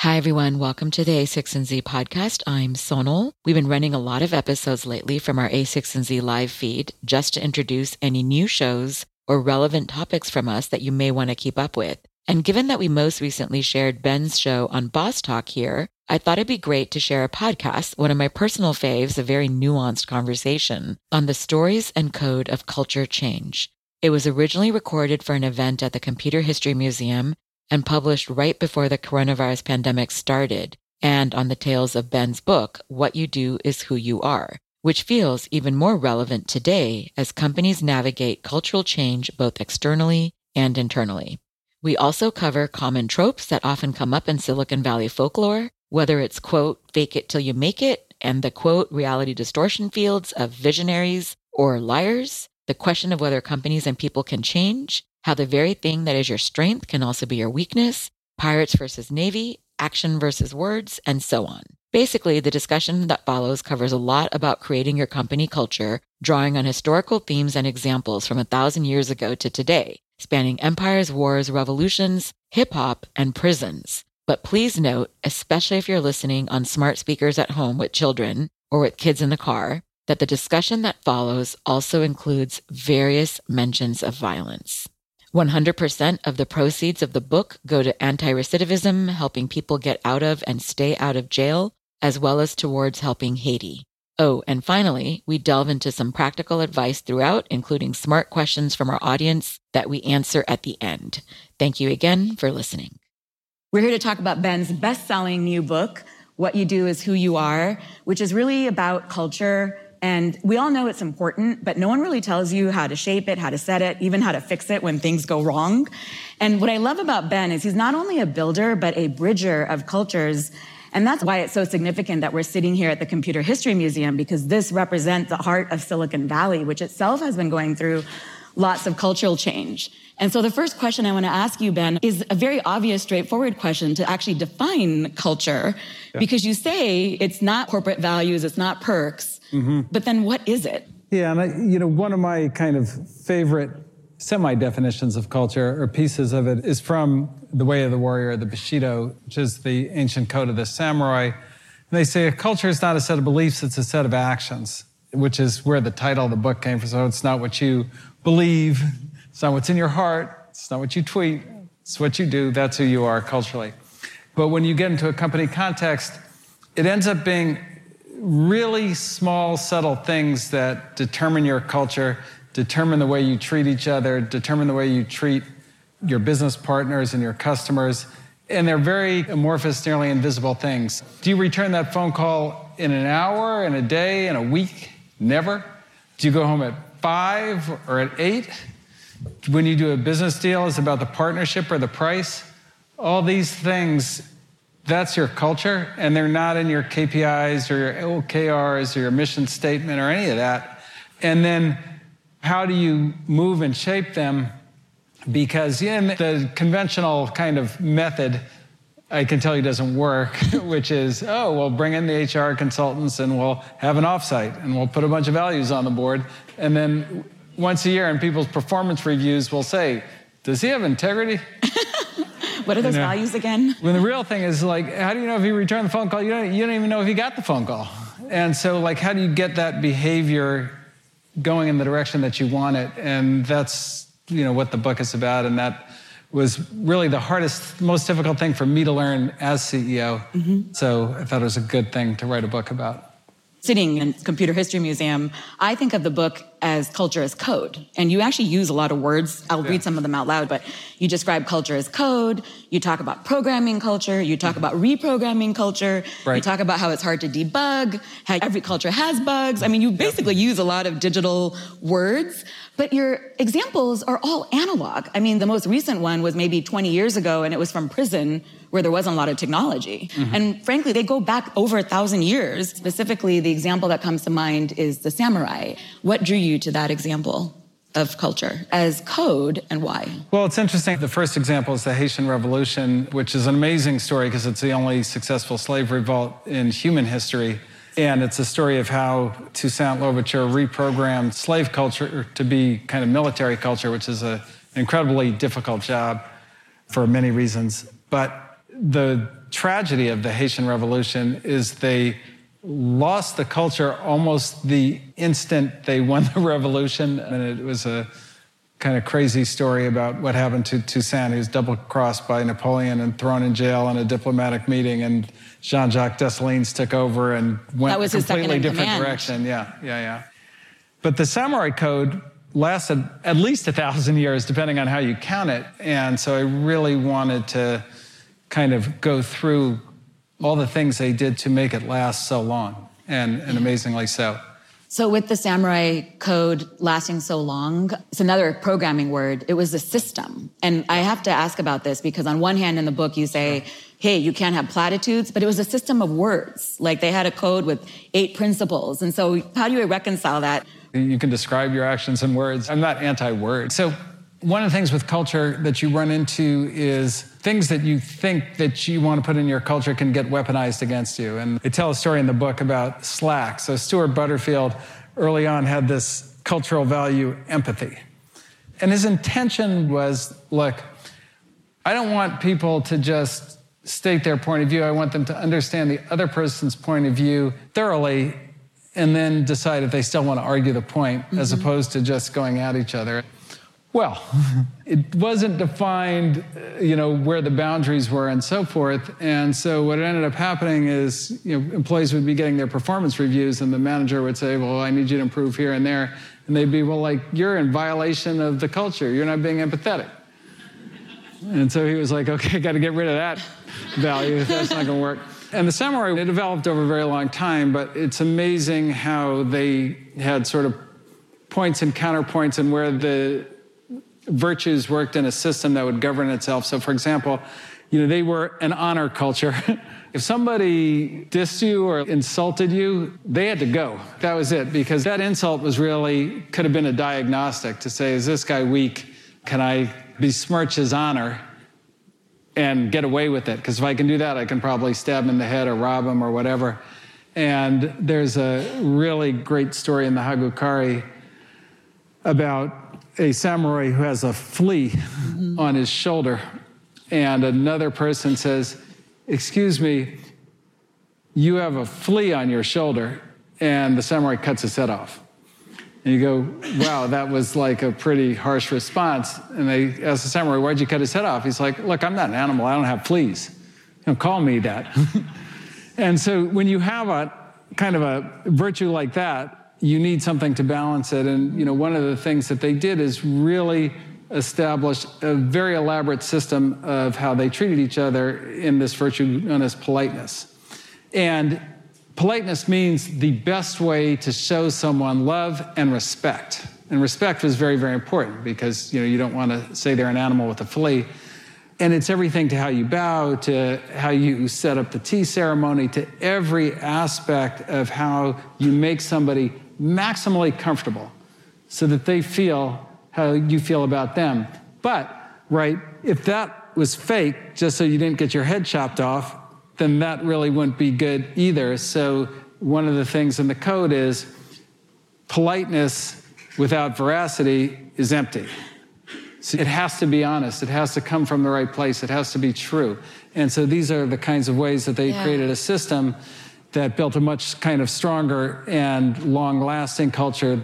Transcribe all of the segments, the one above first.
Hi, everyone. Welcome to the a16z podcast. I'm Sonal. We've been running a lot of episodes lately from our a16z live feed just to introduce any new shows or relevant topics from us that you may want to keep up with. And given that we most recently shared Ben's show on Boss Talk here, I thought it'd be great to share a podcast, one of my personal faves, a very nuanced conversation on the stories and code of culture change. It was originally recorded for an event at the Computer History Museum and published right before the coronavirus pandemic started, and on the tails of Ben's book, What You Do is Who You Are, which feels even more relevant today as companies navigate cultural change both externally and internally. We also cover common tropes that often come up in Silicon Valley folklore, whether it's quote, fake it till you make it, and the quote, reality distortion fields of visionaries or liars, the question of whether companies and people can change, how the very thing that is your strength can also be your weakness, pirates versus navy, action versus words, and so on. Basically, the discussion that follows covers a lot about creating your company culture, drawing on historical themes and examples from a thousand years ago to today, spanning empires, wars, revolutions, hip hop, and prisons. But please note, especially if you're listening on smart speakers at home with children or with kids in the car, that the discussion that follows also includes various mentions of violence. 100% of the proceeds of the book go to anti recidivism, helping people get out of and stay out of jail, as well as towards helping Haiti. Oh, and finally, we delve into some practical advice throughout, including smart questions from our audience that we answer at the end. Thank you again for listening. We're here to talk about Ben's best selling new book, What You Do Is Who You Are, which is really about culture and we all know it's important, but no one really tells you how to shape it, how to set it, even how to fix it when things go wrong. And what I love about Ben is he's not only a builder, but a bridger of cultures. And that's why it's so significant that we're sitting here at the Computer History Museum, because this represents the heart of Silicon Valley, which itself has been going through lots of cultural change. And so the first question I want to ask you, Ben, is a very obvious, straightforward question to actually define culture, yeah. because you say it's not corporate values, it's not perks Mm-hmm. But then what is it? Yeah, and I, you know, one of my kind of favorite semi definitions of culture or pieces of it is from The Way of the Warrior, the Bushido, which is the ancient code of the samurai. And they say a culture is not a set of beliefs, it's a set of actions, which is where the title of the book came from. So it's not what you believe, it's not what's in your heart, it's not what you tweet, it's what you do. That's who you are culturally. But when you get into a company context, it ends up being really small, subtle things that determine your culture, determine the way you treat each other, determine the way you treat your business partners and your customers. And they're very amorphous, nearly invisible things. Do you return that phone call in an hour, in a day, in a week? Never. Do you go home at five or at eight? When you do a business deal, it's about the partnership or the price. All these things that's your culture, and they're not in your KPIs or your OKRs or your mission statement or any of that. And then how do you move and shape them? Because in the conventional kind of method, I can tell you doesn't work, which is, oh, we'll bring in the HR consultants and we'll have an offsite and we'll put a bunch of values on the board. And then once a year in people's performance reviews, we'll say, does he have integrity? What are those you know, values again? When the real thing is like, how do you know if he returned the phone call? You don't, you don't even know if he got the phone call. And so, like, how do you get that behavior going in the direction that you want it? And that's, you know, what the book is about. And that was really the hardest, most difficult thing for me to learn as CEO. Mm-hmm. So I thought it was a good thing to write a book about sitting in Computer History Museum, I think of the book as culture as code. And you actually use a lot of words. I'll yeah. read some of them out loud, but you describe culture as code. You talk about programming culture. You talk about reprogramming culture. Right. You talk about how it's hard to debug, how every culture has bugs. I mean, you basically use a lot of digital words, but your examples are all analog. I mean, the most recent one was maybe 20 years ago, and it was from prison where there wasn't a lot of technology. Mm-hmm. And frankly, they go back over a thousand years. Specifically, the example that comes to mind is the samurai. What drew you to that example? Of culture as code and why? Well, it's interesting. The first example is the Haitian Revolution, which is an amazing story because it's the only successful slave revolt in human history. And it's a story of how Toussaint Louverture reprogrammed slave culture to be kind of military culture, which is an incredibly difficult job for many reasons. But the tragedy of the Haitian Revolution is they lost the culture almost the instant they won the revolution. And it was a kind of crazy story about what happened to Toussaint. He was double crossed by Napoleon and thrown in jail in a diplomatic meeting. And Jean Jacques Dessalines took over and went a completely different command. direction. Yeah, yeah, yeah. But the samurai code lasted at least a thousand years, depending on how you count it. And so I really wanted to kind of go through all the things they did to make it last so long, and, and amazingly so. So, with the samurai code lasting so long, it's another programming word. It was a system. And I have to ask about this because, on one hand, in the book, you say, hey, you can't have platitudes, but it was a system of words. Like they had a code with eight principles. And so, how do you reconcile that? You can describe your actions in words. I'm not anti word. So, one of the things with culture that you run into is things that you think that you want to put in your culture can get weaponized against you. And they tell a story in the book about Slack. So Stewart Butterfield early on had this cultural value empathy. And his intention was, look, I don't want people to just state their point of view. I want them to understand the other person's point of view thoroughly and then decide if they still want to argue the point mm-hmm. as opposed to just going at each other. Well, it wasn't defined, uh, you know, where the boundaries were and so forth. And so what ended up happening is, you know, employees would be getting their performance reviews and the manager would say, well, I need you to improve here and there. And they'd be, well, like, you're in violation of the culture. You're not being empathetic. And so he was like, okay, got to get rid of that value. That's not going to work. And the samurai, it developed over a very long time, but it's amazing how they had sort of points and counterpoints and where the virtues worked in a system that would govern itself. So, for example, you know, they were an honor culture. if somebody dissed you or insulted you, they had to go. That was it, because that insult was really, could have been a diagnostic to say, is this guy weak? Can I besmirch his honor and get away with it? Because if I can do that, I can probably stab him in the head or rob him or whatever. And there's a really great story in the Hagakure about a samurai who has a flea mm-hmm. on his shoulder, and another person says, Excuse me, you have a flea on your shoulder, and the samurai cuts his head off. And you go, wow, that was like a pretty harsh response. And they ask the samurai, why'd you cut his head off? He's like, look, I'm not an animal. I don't have fleas. Don't call me that. and so when you have a kind of a virtue like that, you need something to balance it. And you know, one of the things that they did is really establish a very elaborate system of how they treated each other in this virtue known as politeness. And politeness means the best way to show someone love and respect. And respect was very, very important because you know you don't want to say they're an animal with a flea. And it's everything to how you bow, to how you set up the tea ceremony, to every aspect of how you make somebody maximally comfortable so that they feel how you feel about them. But, right, if that was fake, just so you didn't get your head chopped off, then that really wouldn't be good either. So, one of the things in the code is politeness without veracity is empty. So it has to be honest. It has to come from the right place. It has to be true. And so these are the kinds of ways that they yeah. created a system that built a much kind of stronger and long lasting culture.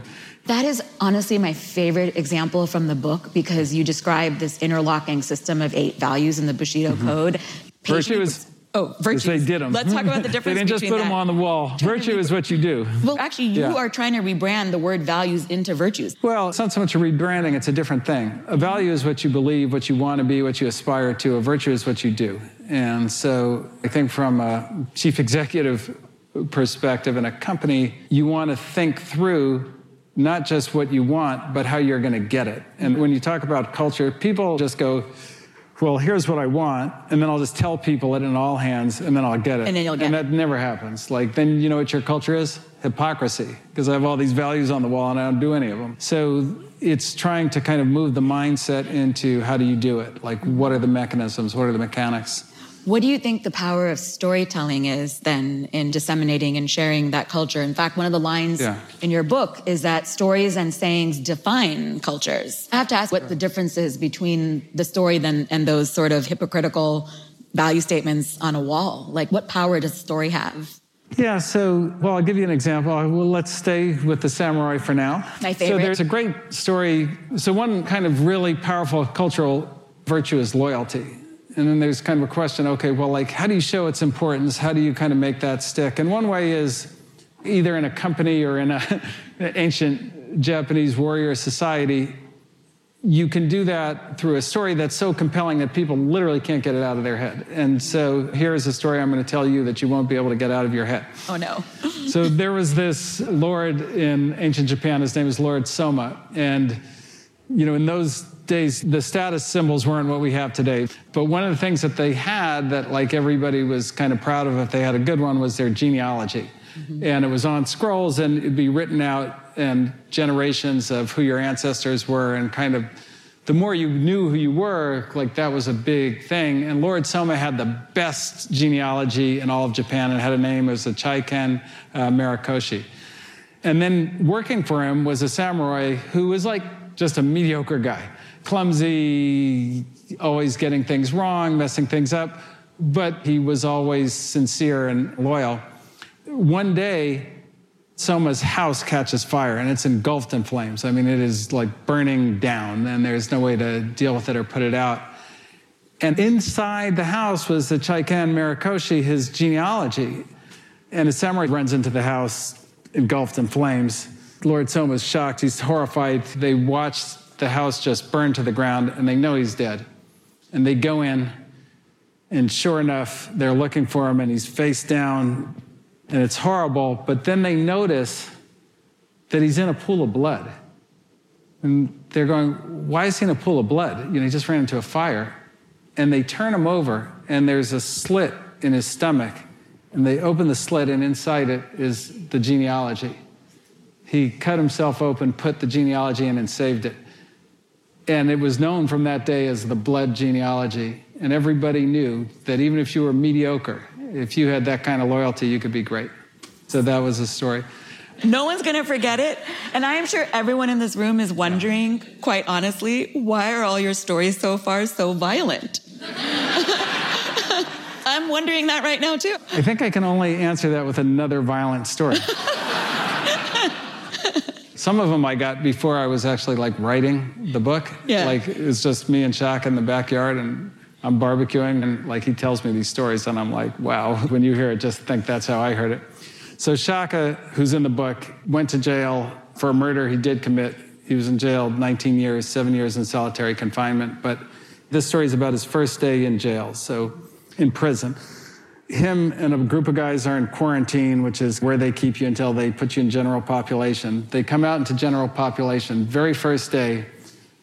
That is honestly my favorite example from the book because you describe this interlocking system of eight values in the Bushido mm-hmm. Code. Virtue is Oh, virtue. They did them. Let's talk about the difference. Between. They didn't just put that. them on the wall. Virtue is what you do. Well, actually, you yeah. are trying to rebrand the word values into virtues. Well, it's not so much a rebranding, it's a different thing. A value is what you believe, what you want to be, what you aspire to. A virtue is what you do. And so I think from a chief executive perspective in a company, you want to think through not just what you want, but how you're going to get it. And when you talk about culture, people just go, well, here's what I want, and then I'll just tell people it in all hands, and then I'll get it. And then you'll get and it. And that never happens. Like, then you know what your culture is? Hypocrisy, because I have all these values on the wall and I don't do any of them. So it's trying to kind of move the mindset into how do you do it? Like, what are the mechanisms? What are the mechanics? What do you think the power of storytelling is then in disseminating and sharing that culture? In fact, one of the lines yeah. in your book is that stories and sayings define cultures. I have to ask what the difference is between the story then and those sort of hypocritical value statements on a wall? Like, what power does story have? Yeah, so, well, I'll give you an example. Well, let's stay with the samurai for now. My favorite. So, there's a great story. So, one kind of really powerful cultural virtue is loyalty. And then there's kind of a question okay, well, like, how do you show its importance? How do you kind of make that stick? And one way is either in a company or in an ancient Japanese warrior society, you can do that through a story that's so compelling that people literally can't get it out of their head. And so here's a story I'm going to tell you that you won't be able to get out of your head. Oh, no. so there was this lord in ancient Japan, his name was Lord Soma. And, you know, in those days, the status symbols weren't what we have today. But one of the things that they had that, like, everybody was kind of proud of if they had a good one was their genealogy. Mm-hmm. And it was on scrolls and it'd be written out and generations of who your ancestors were and kind of the more you knew who you were, like that was a big thing. And Lord Soma had the best genealogy in all of Japan and had a name as a Chaiken uh, Marikoshi. And then working for him was a samurai who was like just a mediocre guy, clumsy, always getting things wrong, messing things up, but he was always sincere and loyal. One day, Soma's house catches fire and it's engulfed in flames. I mean, it is like burning down and there's no way to deal with it or put it out. And inside the house was the Chaiken Marikoshi, his genealogy. And a samurai runs into the house engulfed in flames. Lord Soma's shocked. He's horrified. They watch the house just burned to the ground and they know he's dead. And they go in, and sure enough, they're looking for him and he's face down, and it's horrible, but then they notice that he's in a pool of blood. And they're going, Why is he in a pool of blood? You know, he just ran into a fire. And they turn him over, and there's a slit in his stomach. And they open the slit, and inside it is the genealogy. He cut himself open, put the genealogy in, and saved it. And it was known from that day as the blood genealogy. And everybody knew that even if you were mediocre, if you had that kind of loyalty, you could be great. So that was the story. No one's going to forget it. And I am sure everyone in this room is wondering, quite honestly, why are all your stories so far so violent? I'm wondering that right now, too. I think I can only answer that with another violent story. Some of them I got before I was actually like writing the book. Yeah. Like it's just me and Shaka in the backyard and I'm barbecuing and like he tells me these stories and I'm like, wow, when you hear it, just think that's how I heard it. So Shaka, who's in the book, went to jail for a murder he did commit. He was in jail 19 years, seven years in solitary confinement. But this story is about his first day in jail, so in prison. Him and a group of guys are in quarantine, which is where they keep you until they put you in general population. They come out into general population. Very first day,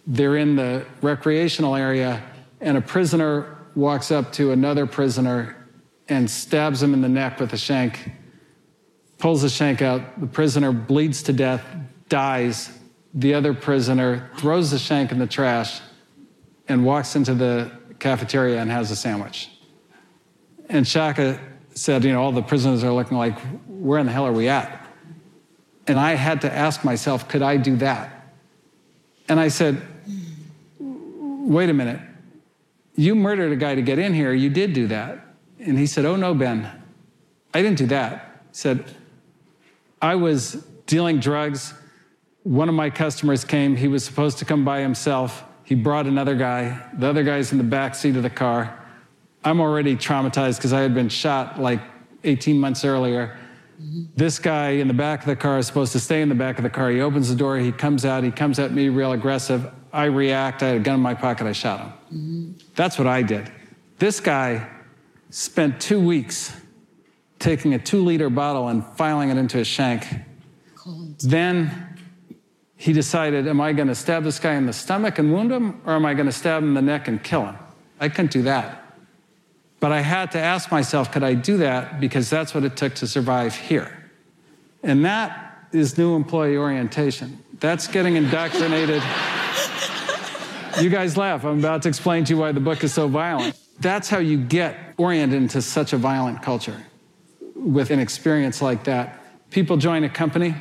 they're in the recreational area and a prisoner walks up to another prisoner and stabs him in the neck with a shank, pulls the shank out. The prisoner bleeds to death, dies. The other prisoner throws the shank in the trash and walks into the cafeteria and has a sandwich. And Shaka said, You know, all the prisoners are looking like, Where in the hell are we at? And I had to ask myself, Could I do that? And I said, Wait a minute you murdered a guy to get in here. You did do that. And he said, Oh, no, Ben, I didn't do that. He said, I was dealing drugs. One of my customers came. He was supposed to come by himself. He brought another guy. The other guy's in the back seat of the car. I'm already traumatized because I had been shot like 18 months earlier. This guy in the back of the car is supposed to stay in the back of the car. He opens the door, he comes out, he comes at me real aggressive. I react, I had a gun in my pocket, I shot him. Mm-hmm. That's what I did. This guy spent two weeks taking a two liter bottle and filing it into his shank. Cold. Then he decided, am I going to stab this guy in the stomach and wound him, or am I going to stab him in the neck and kill him? I couldn't do that. But I had to ask myself, could I do that? Because that's what it took to survive here. And that is new employee orientation. That's getting indoctrinated. you guys laugh. I'm about to explain to you why the book is so violent. That's how you get oriented into such a violent culture with an experience like that. People join a company,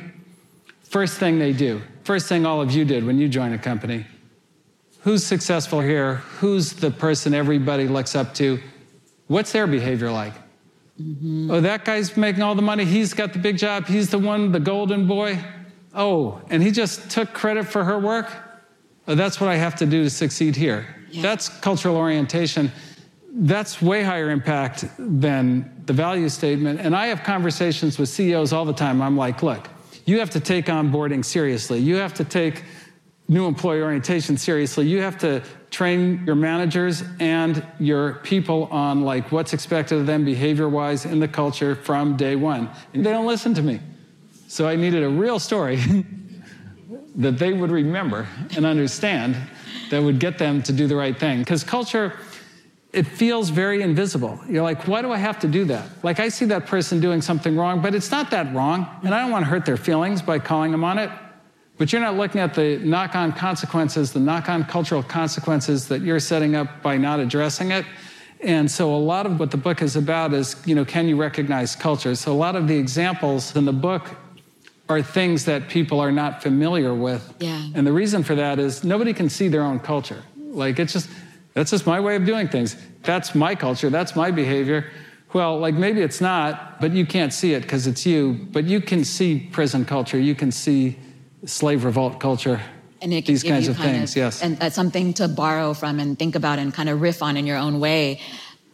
first thing they do, first thing all of you did when you join a company, who's successful here? Who's the person everybody looks up to? What's their behavior like? Mm-hmm. Oh, that guy's making all the money. He's got the big job. He's the one, the golden boy. Oh, and he just took credit for her work. Oh, that's what I have to do to succeed here. Yeah. That's cultural orientation. That's way higher impact than the value statement. And I have conversations with CEOs all the time. I'm like, look, you have to take onboarding seriously. You have to take new employee orientation seriously. You have to train your managers and your people on like what's expected of them behavior wise in the culture from day one. And they don't listen to me. So I needed a real story that they would remember and understand that would get them to do the right thing. Because culture, it feels very invisible. You're like, why do I have to do that? Like, I see that person doing something wrong, but it's not that wrong. And I don't want to hurt their feelings by calling them on it. But you're not looking at the knock on consequences, the knock on cultural consequences that you're setting up by not addressing it. And so a lot of what the book is about is, you know, can you recognize culture? So a lot of the examples in the book are things that people are not familiar with. Yeah. And the reason for that is nobody can see their own culture. Like it's just that's just my way of doing things. That's my culture, that's my behavior. Well, like maybe it's not, but you can't see it because it's you, but you can see prison culture, you can see slave revolt culture. And it these kinds of things, of, yes. And uh, something to borrow from and think about and kind of riff on in your own way.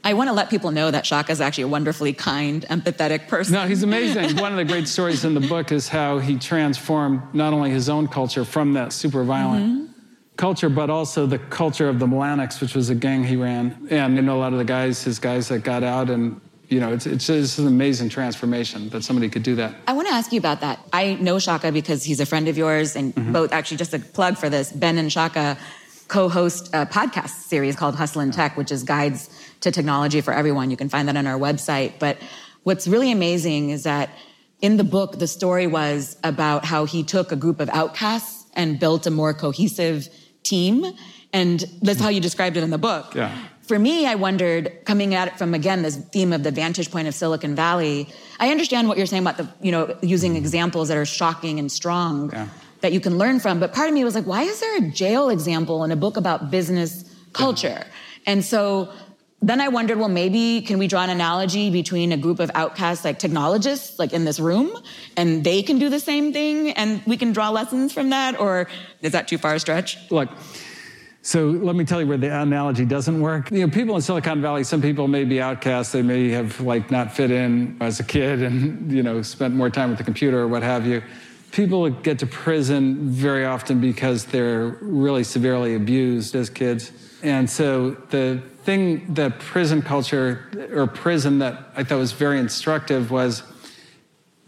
I want to let people know that Shaka is actually a wonderfully kind, empathetic person. No, he's amazing. One of the great stories in the book is how he transformed not only his own culture from that super violent mm-hmm. culture, but also the culture of the Melanics, which was a gang he ran. And you know, a lot of the guys, his guys that got out and you know, it's, it's, it's, an amazing transformation that somebody could do that. I want to ask you about that. I know Shaka because he's a friend of yours, and mm-hmm. both actually just a plug for this. Ben and Shaka co-host a podcast series called Hustle and Tech, which is guides to technology for everyone. You can find that on our website. But what's really amazing is that in the book, the story was about how he took a group of outcasts and built a more cohesive team. And that's how you described it in the book. Yeah for me, I wondered, coming at it from again this theme of the vantage point of Silicon Valley. I understand what you're saying about the, you know, using examples that are shocking and strong yeah. that you can learn from. But part of me was like, why is there a jail example in a book about business culture? Yeah. And so then I wondered, well, maybe can we draw an analogy between a group of outcasts, like technologists, like in this room, and they can do the same thing, and we can draw lessons from that, or is that too far a stretch? Look, so let me tell you where the analogy doesn't work. You know, people in Silicon Valley, some people may be outcasts. They may have like not fit in as a kid and, you know, spent more time with the computer or what have you. People get to prison very often because they're really severely abused as kids. And so the thing that prison culture or prison that I thought was very instructive was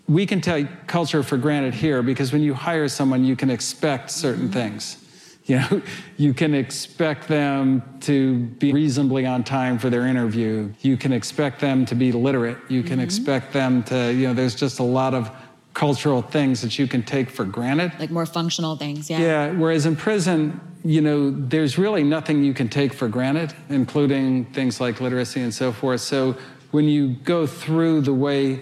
we can take culture for granted here because when you hire someone, you can expect certain things. You know, you can expect them to be reasonably on time for their interview. You can expect them to be literate. You can mm-hmm. expect them to, you know, there's just a lot of cultural things that you can take for granted. Like more functional things, yeah. Yeah, whereas in prison, you know, there's really nothing you can take for granted, including things like literacy and so forth. So when you go through the way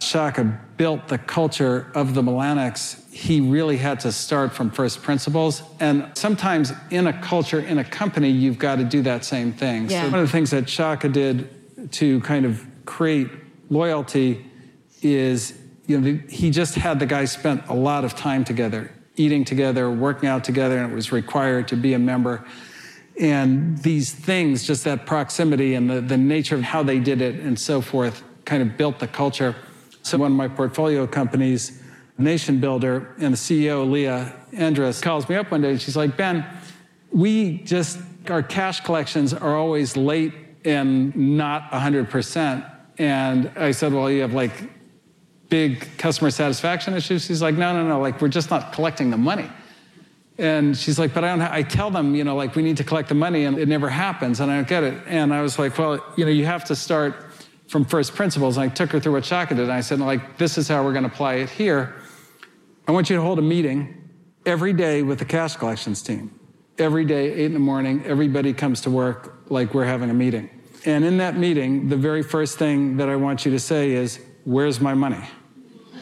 Shaka built the culture of the Melanics, he really had to start from first principles. And sometimes in a culture, in a company, you've got to do that same thing. Yeah. So one of the things that Shaka did to kind of create loyalty is, you know, he just had the guys spent a lot of time together, eating together, working out together, and it was required to be a member. And these things, just that proximity and the, the nature of how they did it and so forth, kind of built the culture. So one of my portfolio companies, NationBuilder, and the CEO, Lea Endres, calls me up one day and she's like, Ben, we just, our cash collections are always late and not 100%. And I said, Well, you have like big customer satisfaction issues? She's like, No, no, no, like we're just not collecting the money. And she's like, but I don't. I tell them, you know, like we need to collect the money, and it never happens, and I don't get it. And I was like, well, you know, you have to start from first principles. And I took her through what Shaka did, and I said, like, this is how we're going to apply it here. I want you to hold a meeting every day with the cash collections team. Every day, eight in the morning, everybody comes to work like we're having a meeting. And in that meeting, the very first thing that I want you to say is, Where's my money?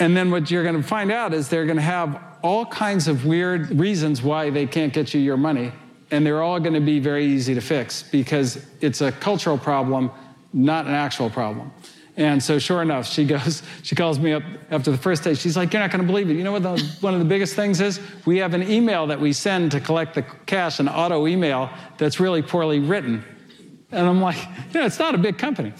and then what you're going to find out is they're going to have all kinds of weird reasons why they can't get you your money. And they're all going to be very easy to fix because it's a cultural problem, not an actual problem. And so, sure enough, she goes, she calls me up after the first day. She's like, You're not going to believe it. You know what the, one of the biggest things is? We have an email that we send to collect the cash, an auto email that's really poorly written. And I'm like, You know, it's not a big company.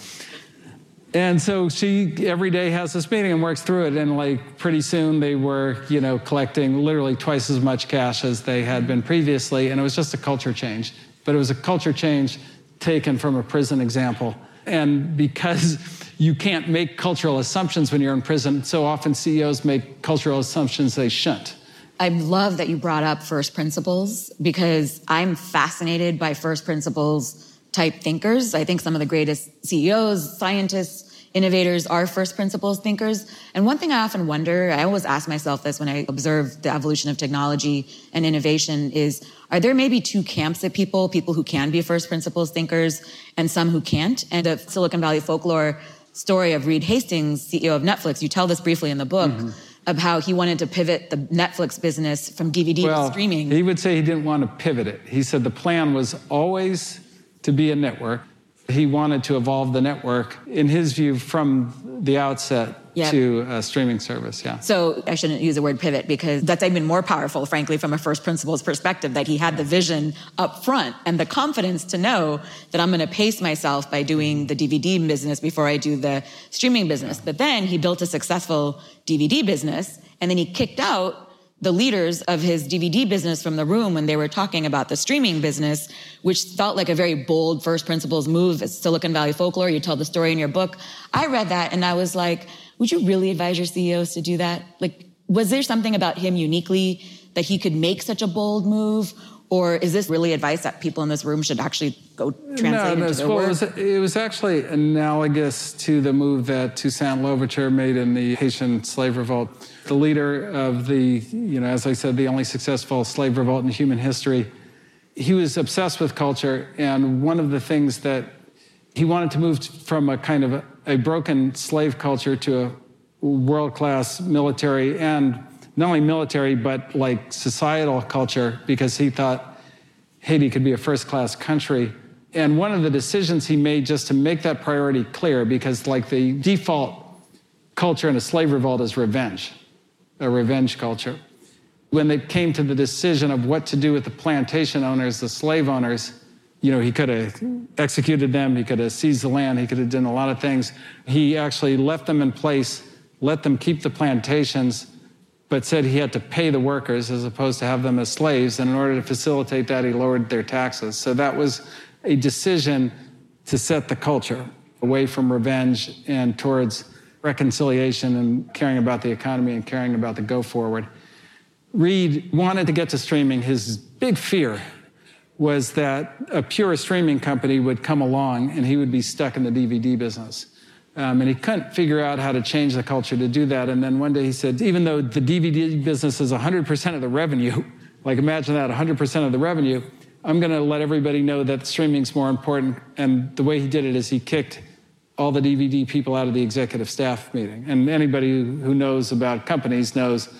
And so she every day has this meeting and works through it. And like pretty soon they were, you know, collecting literally twice as much cash as they had been previously. And it was just a culture change. But it was a culture change taken from a prison example. And because you can't make cultural assumptions when you're in prison, so often CEOs make cultural assumptions they shouldn't. I love that you brought up first principles because I'm fascinated by first principles type thinkers. I think some of the greatest CEOs, scientists, innovators are first principles thinkers. And one thing I often wonder, I always ask myself this when I observe the evolution of technology and innovation is, are there maybe two camps of people, people who can be first principles thinkers and some who can't? And the Silicon Valley folklore story of Reed Hastings, CEO of Netflix, you tell this briefly in the book. Mm-hmm. Of how he wanted to pivot the Netflix business from DVD well, to streaming. He would say he didn't want to pivot it. He said the plan was always to be a network. He wanted to evolve the network, in his view, from the outset yep. to a streaming service. Yeah. So I shouldn't use the word pivot because that's even more powerful, frankly, from a first principles perspective, that he had the vision up front and the confidence to know that I'm going to pace myself by doing the DVD business before I do the streaming business. But then he built a successful DVD business and then he kicked out the leaders of his DVD business from the room when they were talking about the streaming business, which felt like a very bold first principles move. It's Silicon Valley folklore. You tell the story in your book. I read that and I was like, would you really advise your CEOs to do that? Like, was there something about him uniquely that he could make such a bold move? Or is this really advice that people in this room should actually go translate no, into their well, work? It was, it was actually analogous to the move that Toussaint Louverture made in the Haitian slave revolt. The leader of the, you know, as I said, the only successful slave revolt in human history, he was obsessed with culture. And one of the things that he wanted to move from a kind of a, a broken slave culture to a world class military and not only military, but like societal culture, because he thought Haiti could be a first class country. And one of the decisions he made just to make that priority clear, because like the default culture in a slave revolt is revenge, a revenge culture. When they came to the decision of what to do with the plantation owners, the slave owners, you know, he could have executed them, he could have seized the land, he could have done a lot of things. He actually left them in place, let them keep the plantations, but said he had to pay the workers as opposed to have them as slaves. And in order to facilitate that, he lowered their taxes. So that was a decision to set the culture away from revenge and towards reconciliation and caring about the economy and caring about the go forward. Reed wanted to get to streaming. His big fear was that a pure streaming company would come along and he would be stuck in the DVD business. Um, and he couldn't figure out how to change the culture to do that. And then one day he said, even though the DVD business is 100% of the revenue, like imagine that 100% of the revenue, I'm going to let everybody know that streaming's more important. And the way he did it is he kicked all the DVD people out of the executive staff meeting. And anybody who knows about companies knows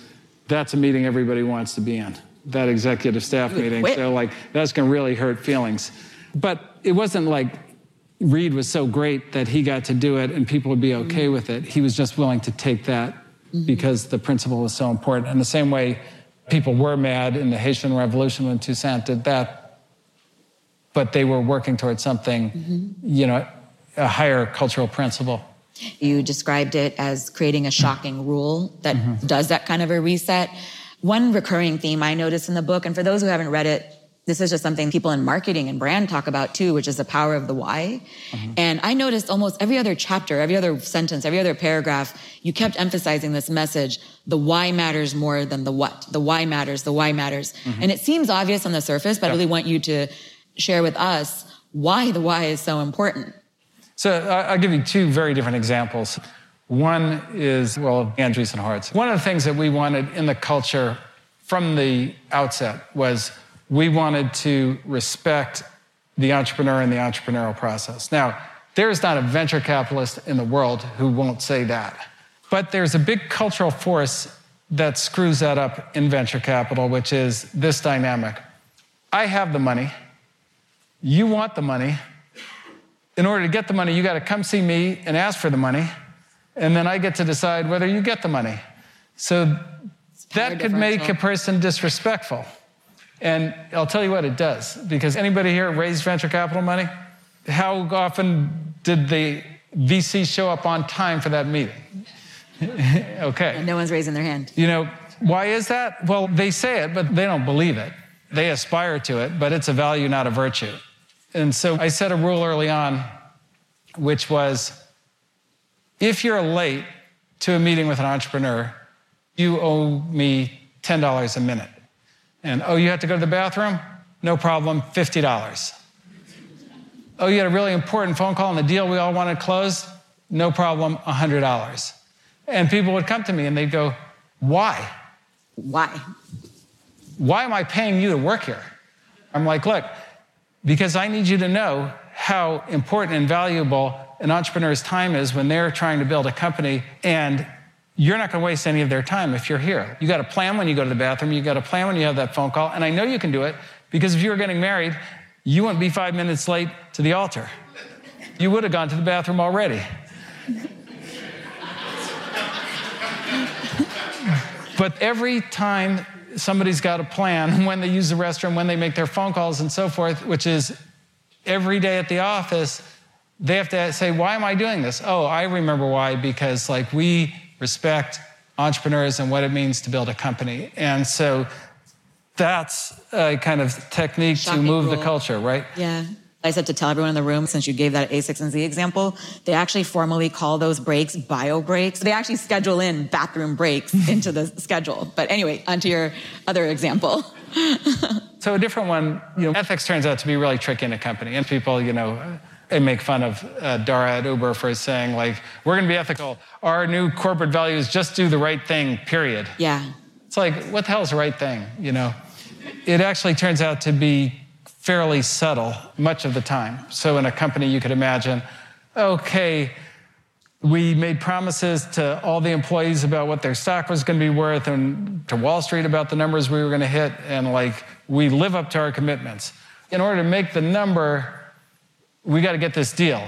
that's a meeting everybody wants to be in, that executive staff meeting. So, like, that's going to really hurt feelings. But it wasn't like Reed was so great that he got to do it and people would be okay mm-hmm. with it. He was just willing to take that mm-hmm. because the principle was so important. And the same way, people were mad in the Haitian Revolution when Toussaint did that, but they were working towards something, mm-hmm. you know, a higher cultural principle. You described it as creating a shocking rule that mm-hmm. does that kind of a reset. One recurring theme I noticed in the book, and for those who haven't read it, this is just something people in marketing and brand talk about too, which is the power of the why. Mm-hmm. And I noticed almost every other chapter, every other sentence, every other paragraph, you kept emphasizing this message the why matters more than the what. The why matters, the why matters. Mm-hmm. And it seems obvious on the surface, but yeah. I really want you to share with us why the why is so important. So I'll give you two very different examples. One is, well, Andreessen Horowitz. One of the things that we wanted in the culture from the outset was we wanted to respect the entrepreneur and the entrepreneurial process. Now, there's not a venture capitalist in the world who won't say that. But there's a big cultural force that screws that up in venture capital, which is this dynamic. I have the money. You want the money. In order to get the money, you got to come see me and ask for the money. And then I get to decide whether you get the money. So that could make a person disrespectful. And I'll tell you what it does, because anybody here raised venture capital money? How often did the VC show up on time for that meeting? okay. And no one's raising their hand. You know, why is that? Well, they say it, but they don't believe it. They aspire to it, but it's a value, not a virtue. And so I set a rule early on, which was if you're late to a meeting with an entrepreneur, you owe me $10 a minute. And oh, you have to go to the bathroom? No problem, $50. Oh, you had a really important phone call and the deal we all wanted closed? No problem, $100. And people would come to me and they'd go, Why? Why? Why am I paying you to work here? I'm like, Look, because I need you to know how important and valuable an entrepreneur's time is when they're trying to build a company and you're not going to waste any of their time if you're here. You got to plan when you go to the bathroom, you got to plan when you have that phone call, and I know you can do it because if you were getting married, you wouldn't be 5 minutes late to the altar. You would have gone to the bathroom already. but every time somebody's got a plan when they use the restroom, when they make their phone calls, and so forth, which is every day at the office, they have to say, Why am I doing this? Oh, I remember why, because like we respect entrepreneurs and what it means to build a company. And so that's a kind of technique Shocking to move rule. the culture, right? Yeah. I said to tell everyone in the room, since you gave that a16z example, they actually formally call those breaks bio breaks. They actually schedule in bathroom breaks into the schedule. But anyway, onto your other example. so a different one, you know, ethics turns out to be really tricky in a company. And people, you know, they make fun of uh, Dara at Uber for saying, like, we're going to be ethical. Our new corporate values just do the right thing, period. Yeah. It's like, what the hell is the right thing, you know? It actually turns out to be fairly subtle much of the time. So in a company, you could imagine, okay, we made promises to all the employees about what their stock was going to be worth and to Wall Street about the numbers we were going to hit. And like, we live up to our commitments. In order to make the number, we got to get this deal.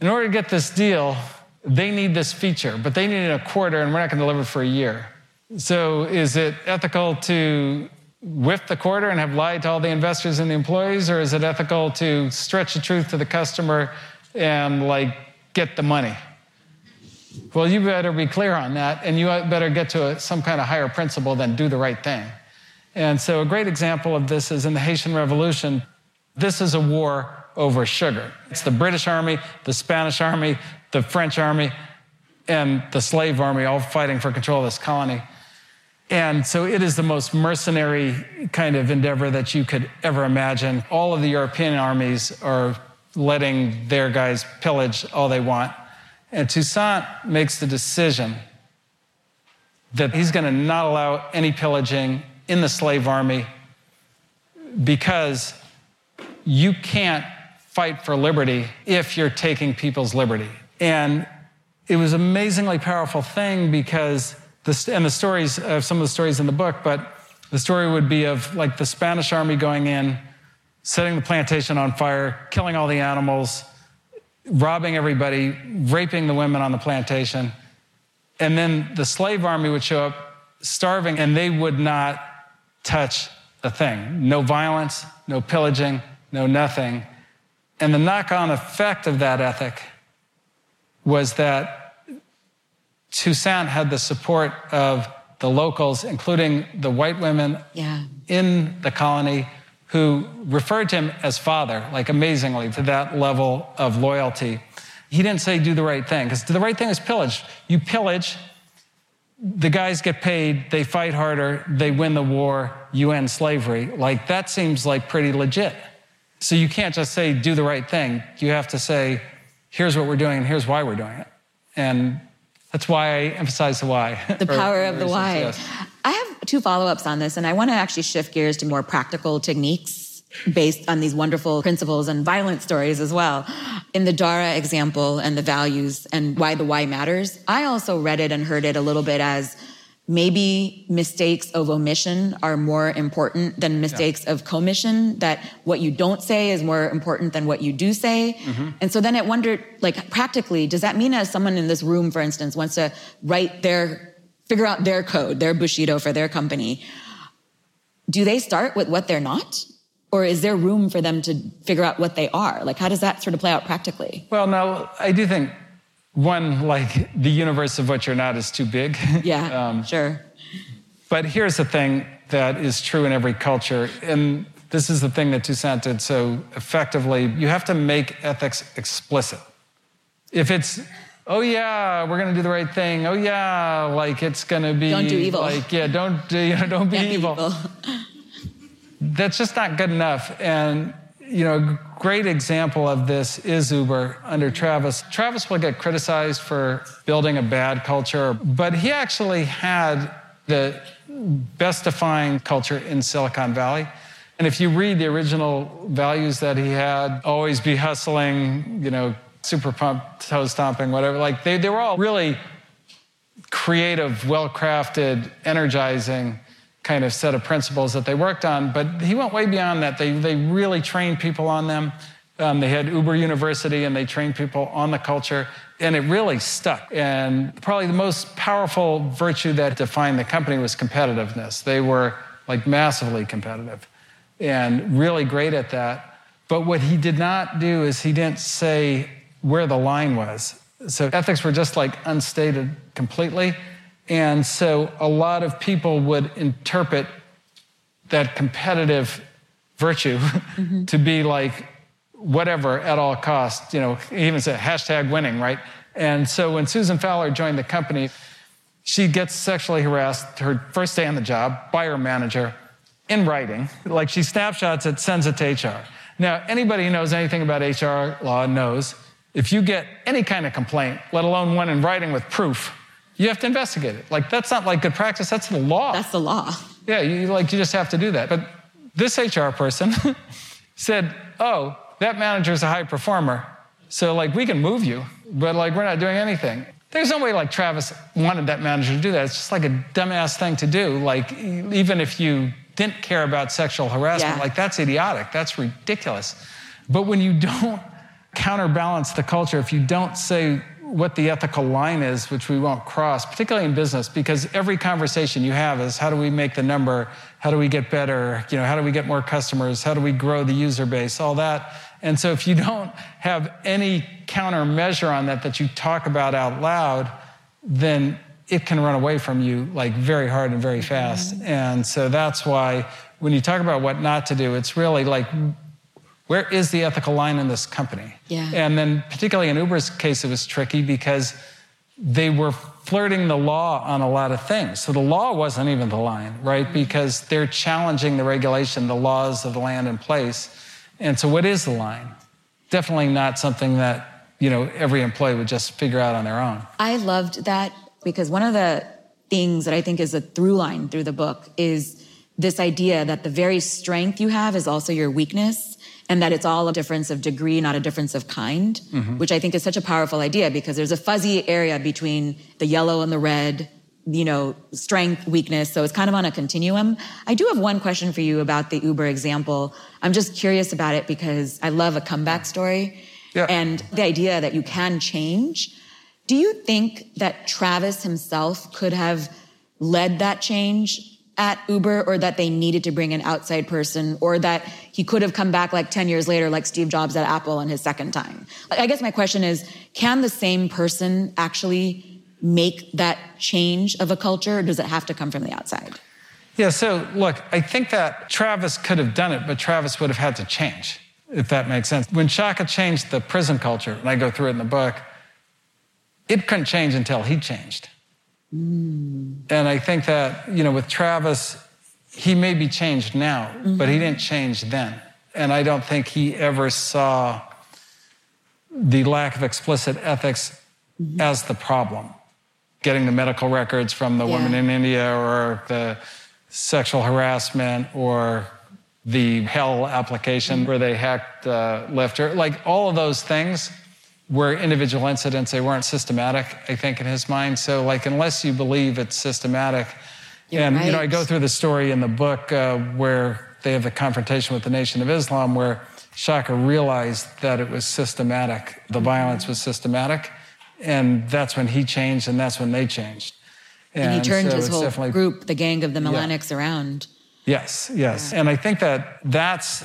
In order to get this deal, they need this feature, but they need it in a quarter and we're not going to deliver for a year. So is it ethical to whiff the quarter and have lied to all the investors and the employees, or is it ethical to stretch the truth to the customer and like get the money? Well, you better be clear on that, and you better get to a, some kind of higher principle than do the right thing. And so, a great example of this is in the Haitian Revolution. This is a war over sugar. It's the British Army, the Spanish Army, the French Army, and the slave army all fighting for control of this colony. And so it is the most mercenary kind of endeavor that you could ever imagine. All of the European armies are letting their guys pillage all they want. And Toussaint makes the decision that he's going to not allow any pillaging in the slave army because you can't fight for liberty if you're taking people's liberty. And it was an amazingly powerful thing because the, and the stories of some of the stories in the book, but the story would be of like the Spanish army going in, setting the plantation on fire, killing all the animals, robbing everybody, raping the women on the plantation. And then the slave army would show up starving and they would not touch a thing. No violence, no pillaging, no nothing. And the knock on effect of that ethic was that Toussaint had the support of the locals, including the white women yeah. in the colony who referred to him as father, like amazingly, to that level of loyalty. He didn't say do the right thing, because the right thing is pillage. You pillage, the guys get paid, they fight harder, they win the war, you end slavery. Like that seems like pretty legit. So you can't just say do the right thing. You have to say, here's what we're doing and here's why we're doing it. And that's why I emphasize the why. The power of the why. Yes. I have two follow ups on this, and I want to actually shift gears to more practical techniques based on these wonderful principles and violent stories as well. In the Dara example and the values and why the why matters, I also read it and heard it a little bit as maybe mistakes of omission are more important than mistakes yeah. of commission, that what you don't say is more important than what you do say. Mm-hmm. And so then I wondered, like, practically, does that mean as someone in this room, for instance, wants to write their, figure out their code, their Bushido for their company, do they start with what they're not? Or is there room for them to figure out what they are? Like, how does that sort of play out practically? Well, no, I do think one, like the universe of what you're not is too big. Yeah, um, sure. But here's the thing that is true in every culture, and this is the thing that Toussaint did so effectively. You have to make ethics explicit. If it's, oh yeah, we're gonna do the right thing. Oh yeah, like it's gonna be don't do evil. Like yeah, don't you know, don't be evil. Be evil. That's just not good enough. And you know, a great example of this is Uber under Travis. Travis will get criticized for building a bad culture, but he actually had the best defined culture in Silicon Valley. And if you read the original values that he had, always be hustling, you know, super pump, toe stomping, whatever, like they, they were all really creative, well crafted, energizing kind of set of principles that they worked on. But he went way beyond that. They, they really trained people on them. Um, they had Uber University and they trained people on the culture, and it really stuck. And probably the most powerful virtue that defined the company was competitiveness. They were like massively competitive and really great at that. But what he did not do is he didn't say where the line was. So ethics were just like unstated completely. And so a lot of people would interpret that competitive virtue mm-hmm. to be like whatever at all costs, you know, even say hashtag winning, right? And so when Susan Fowler joined the company, she gets sexually harassed her first day on the job by her manager in writing. Like she snapshots it, sends it to HR. Now, anybody who knows anything about HR law knows if you get any kind of complaint, let alone one in writing with proof, you have to investigate it. Like that's not like good practice, that's the law. That's the law. Yeah, you like you just have to do that. But this HR person said, "Oh, that manager's a high performer. So like we can move you, but like we're not doing anything." There's no way like Travis wanted that manager to do that. It's just like a dumbass thing to do. Like even if you didn't care about sexual harassment, yeah. like that's idiotic. That's ridiculous. But when you don't counterbalance the culture, if you don't say what the ethical line is, which we won't cross, particularly in business, because every conversation you have is how do we make the number? How do we get better? You know, how do we get more customers? How do we grow the user base? All that. And so if you don't have any countermeasure on that that you talk about out loud, then it can run away from you like very hard and very fast. Mm-hmm. And so that's why when you talk about what not to do, it's really like where is the ethical line in this company? Yeah. And then, particularly in Uber's case, it was tricky because they were flirting the law on a lot of things. So the law wasn't even the line, right? Mm-hmm. Because they're challenging the regulation, the laws of the land in place. And so, what is the line? Definitely not something that you know every employee would just figure out on their own. I loved that because one of the things that I think is a through line through the book is this idea that the very strength you have is also your weakness and that it's all a difference of degree, not a difference of kind, mm-hmm. which I think is such a powerful idea because there's a fuzzy area between the yellow and the red, you know, strength, weakness. So it's kind of on a continuum. I do have one question for you about the Uber example. I'm just curious about it because I love a comeback story yeah. and the idea that you can change. Do you think that Travis himself could have led that change at Uber or that they needed to bring an outside person or that he could have come back like 10 years later like Steve Jobs at Apple on his second time. I guess my question is can the same person actually make that change of a culture or does it have to come from the outside? Yeah, so look, I think that Travis could have done it, but Travis would have had to change, if that makes sense. When Shaka changed the prison culture, and I go through it in the book, it couldn't change until he changed. Mm. And I think that, you know, with Travis, he may be changed now, mm-hmm. but he didn't change then. And I don't think he ever saw the lack of explicit ethics mm-hmm. as the problem. Getting the medical records from the yeah. woman in India or the sexual harassment or the hell application mm-hmm. where they hacked uh, Lyft, like all of those things were individual incidents. They weren't systematic, I think, in his mind. So, like, unless you believe it's systematic, You're and you know, I go through the story in the book uh, where they have the confrontation with the Nation of Islam, where Shaka realized that it was systematic. The violence was systematic, and that's when he changed, and that's when they changed. And, he turned so his whole group, the gang of the Melanics, around. Yes, yes. And I think that that's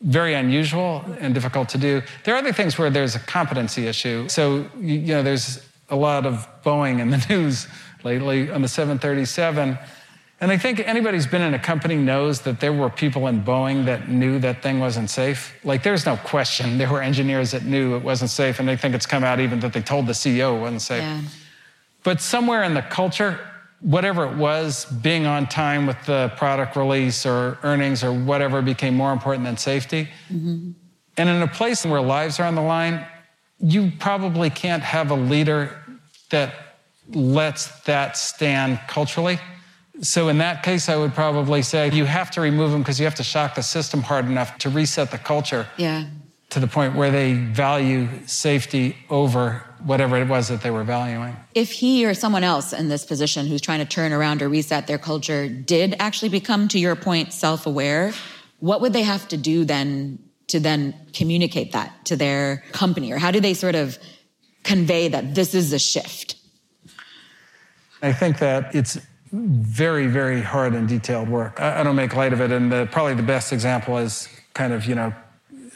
very unusual and difficult to do. There are other things where there's a competency issue. So, you, know, there's a lot of Boeing in the news lately on the 737. And I think anybody who's been in a company knows that there were people in Boeing that knew that thing wasn't safe. Like, there's no question. There were engineers that knew it wasn't safe, and they think it's come out even that they told the CEO it wasn't safe. Yeah. But somewhere in the culture, whatever it was, being on time with the product release or earnings or whatever became more important than safety. Mm-hmm. And in a place where lives are on the line, you probably can't have a leader that lets that stand culturally. So in that case, I would probably say you have to remove them because you have to shock the system hard enough to reset the culture Yeah. To the point where they value safety over whatever it was that they were valuing. If he or someone else in this position who's trying to turn around or reset their culture did actually become, to your point, self aware, what would they have to do then to then communicate that to their company? Or how do they sort of convey that this is a shift? I think that it's very, very hard and detailed work. I, don't make light of it, and the, probably the best example is kind of, you know,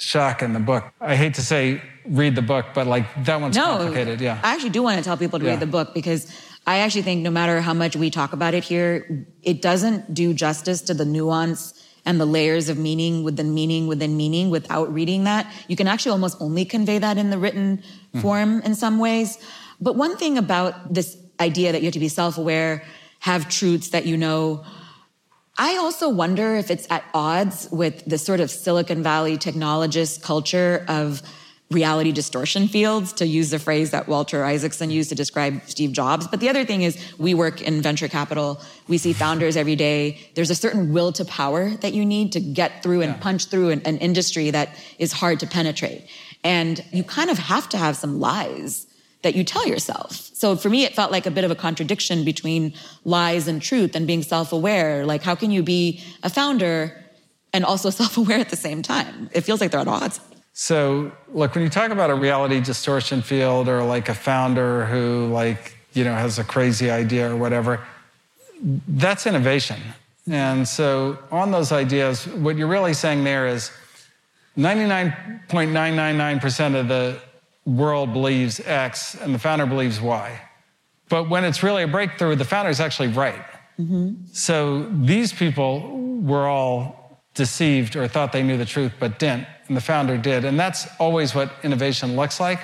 Shaka in the book. I hate to say read the book, but like that one's No, complicated. Yeah. I actually do want to tell people to Yeah. read the book because I actually think no matter how much we talk about it here, it doesn't do justice to the nuance and the layers of meaning within meaning within meaning without reading that. You can actually almost only convey that in the written hmm. form in some ways. But one thing about this idea that you have to be self aware, have truths that you know, I also wonder if it's at odds with the sort of Silicon Valley technologist culture of reality distortion fields, to use the phrase that Walter Isaacson used to describe Steve Jobs. But the other thing is, we work in venture capital. We see founders every day. There's a certain will to power that you need to get through and Yeah. punch through an, an industry that is hard to penetrate. And you kind of have to have some lies that you tell yourself. So for me, it felt like a bit of a contradiction between lies and truth and being self aware. Like, how can you be a founder and also self aware at the same time? It feels like they're at odds. So, look, when you talk about a reality distortion field or like a founder who, like, you know, has a crazy idea or whatever, that's innovation. And so, on those ideas, what you're really saying there is 99.999% of the world believes X and the founder believes Y. But when it's really a breakthrough, the founder is actually right. Mm-hmm. So these people were all deceived or thought they knew the truth but didn't, and the founder did. And that's always what innovation looks like.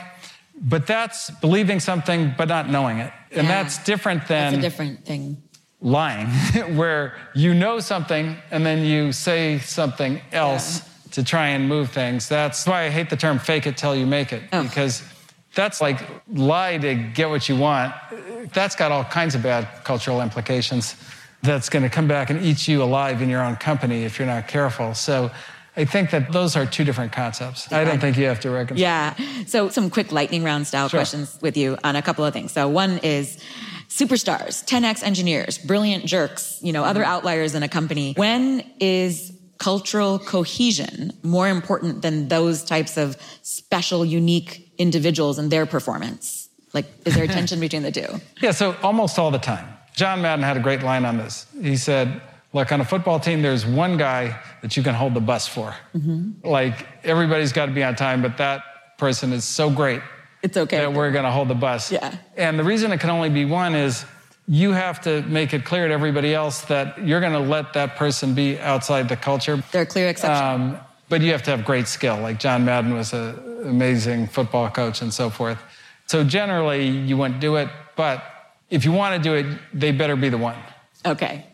But that's believing something but not knowing it. And Yeah. that's different That's than a different thing. lying, where you know something and then you say something else to try and move things. That's why I hate the term fake it till you make it, Oh. because that's like lie to get what you want. That's got all kinds of bad cultural implications. That's going to come back and eat you alive in your own company if you're not careful. So I think that those are two different concepts. I don't think you have to reconcile. Yeah. So some quick lightning round style Sure. questions with you on a couple of things. So one is superstars, 10x engineers, brilliant jerks, you know, other Mm-hmm. outliers in a company. When is cultural cohesion more important than those types of special, unique individuals and their performance? Like, is there a tension between the two? Yeah, so almost all the time. John Madden had a great line on this. He said, Look, on a football team, there's one guy that you can hold the bus for. Mm-hmm. Like, everybody's got to be on time, but that person is so great It's okay. that we're going to hold the bus. Yeah. And the reason it can only be one is you have to make it clear to everybody else that you're going to let that person be outside the culture. There are clear exceptions. Um, but you have to have great skill. Like John Madden was an amazing football coach and so forth. So generally, you wouldn't do it. But if you want to do it, they better be the one. Okay.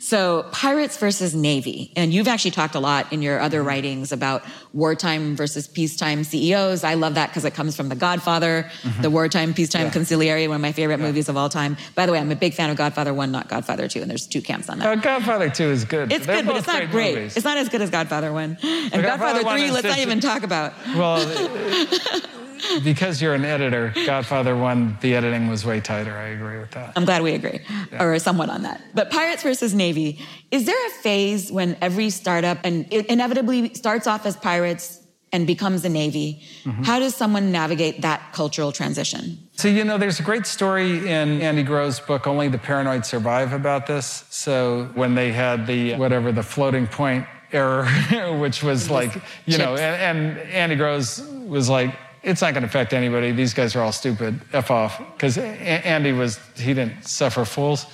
So, pirates versus Navy. And you've actually talked a lot in your other writings about wartime versus peacetime CEOs. I love that because it comes from The Godfather, the wartime peacetime Mm-hmm. Yeah. consigliere, one of my favorite movies of all time. By the way, I'm a big fan of Godfather 1, not Godfather 2, and there's two camps on that. Uh, Godfather 2 is good. it's They're good, but it's not great great. It's not as good as Godfather 1. And Godfather Godfather 3, let's not even talk about. well, because you're an editor, Godfather 1, the editing was way tighter. I agree with that. I'm glad we agree, yeah. or somewhat on that. But Pirates versus Navy, is there a phase when every startup and it inevitably starts off as Pirates and becomes a Navy? Mm-hmm. How does someone navigate that cultural transition? So, you know, there's a great story in Andy Grove's book, Only the Paranoid Survive, about this. So, when they had the whatever, the floating point error, which was like, you know, and, and Andy Groves was like, it's not going to affect anybody. These guys are all stupid. F off. Because Andy was, he didn't suffer fools.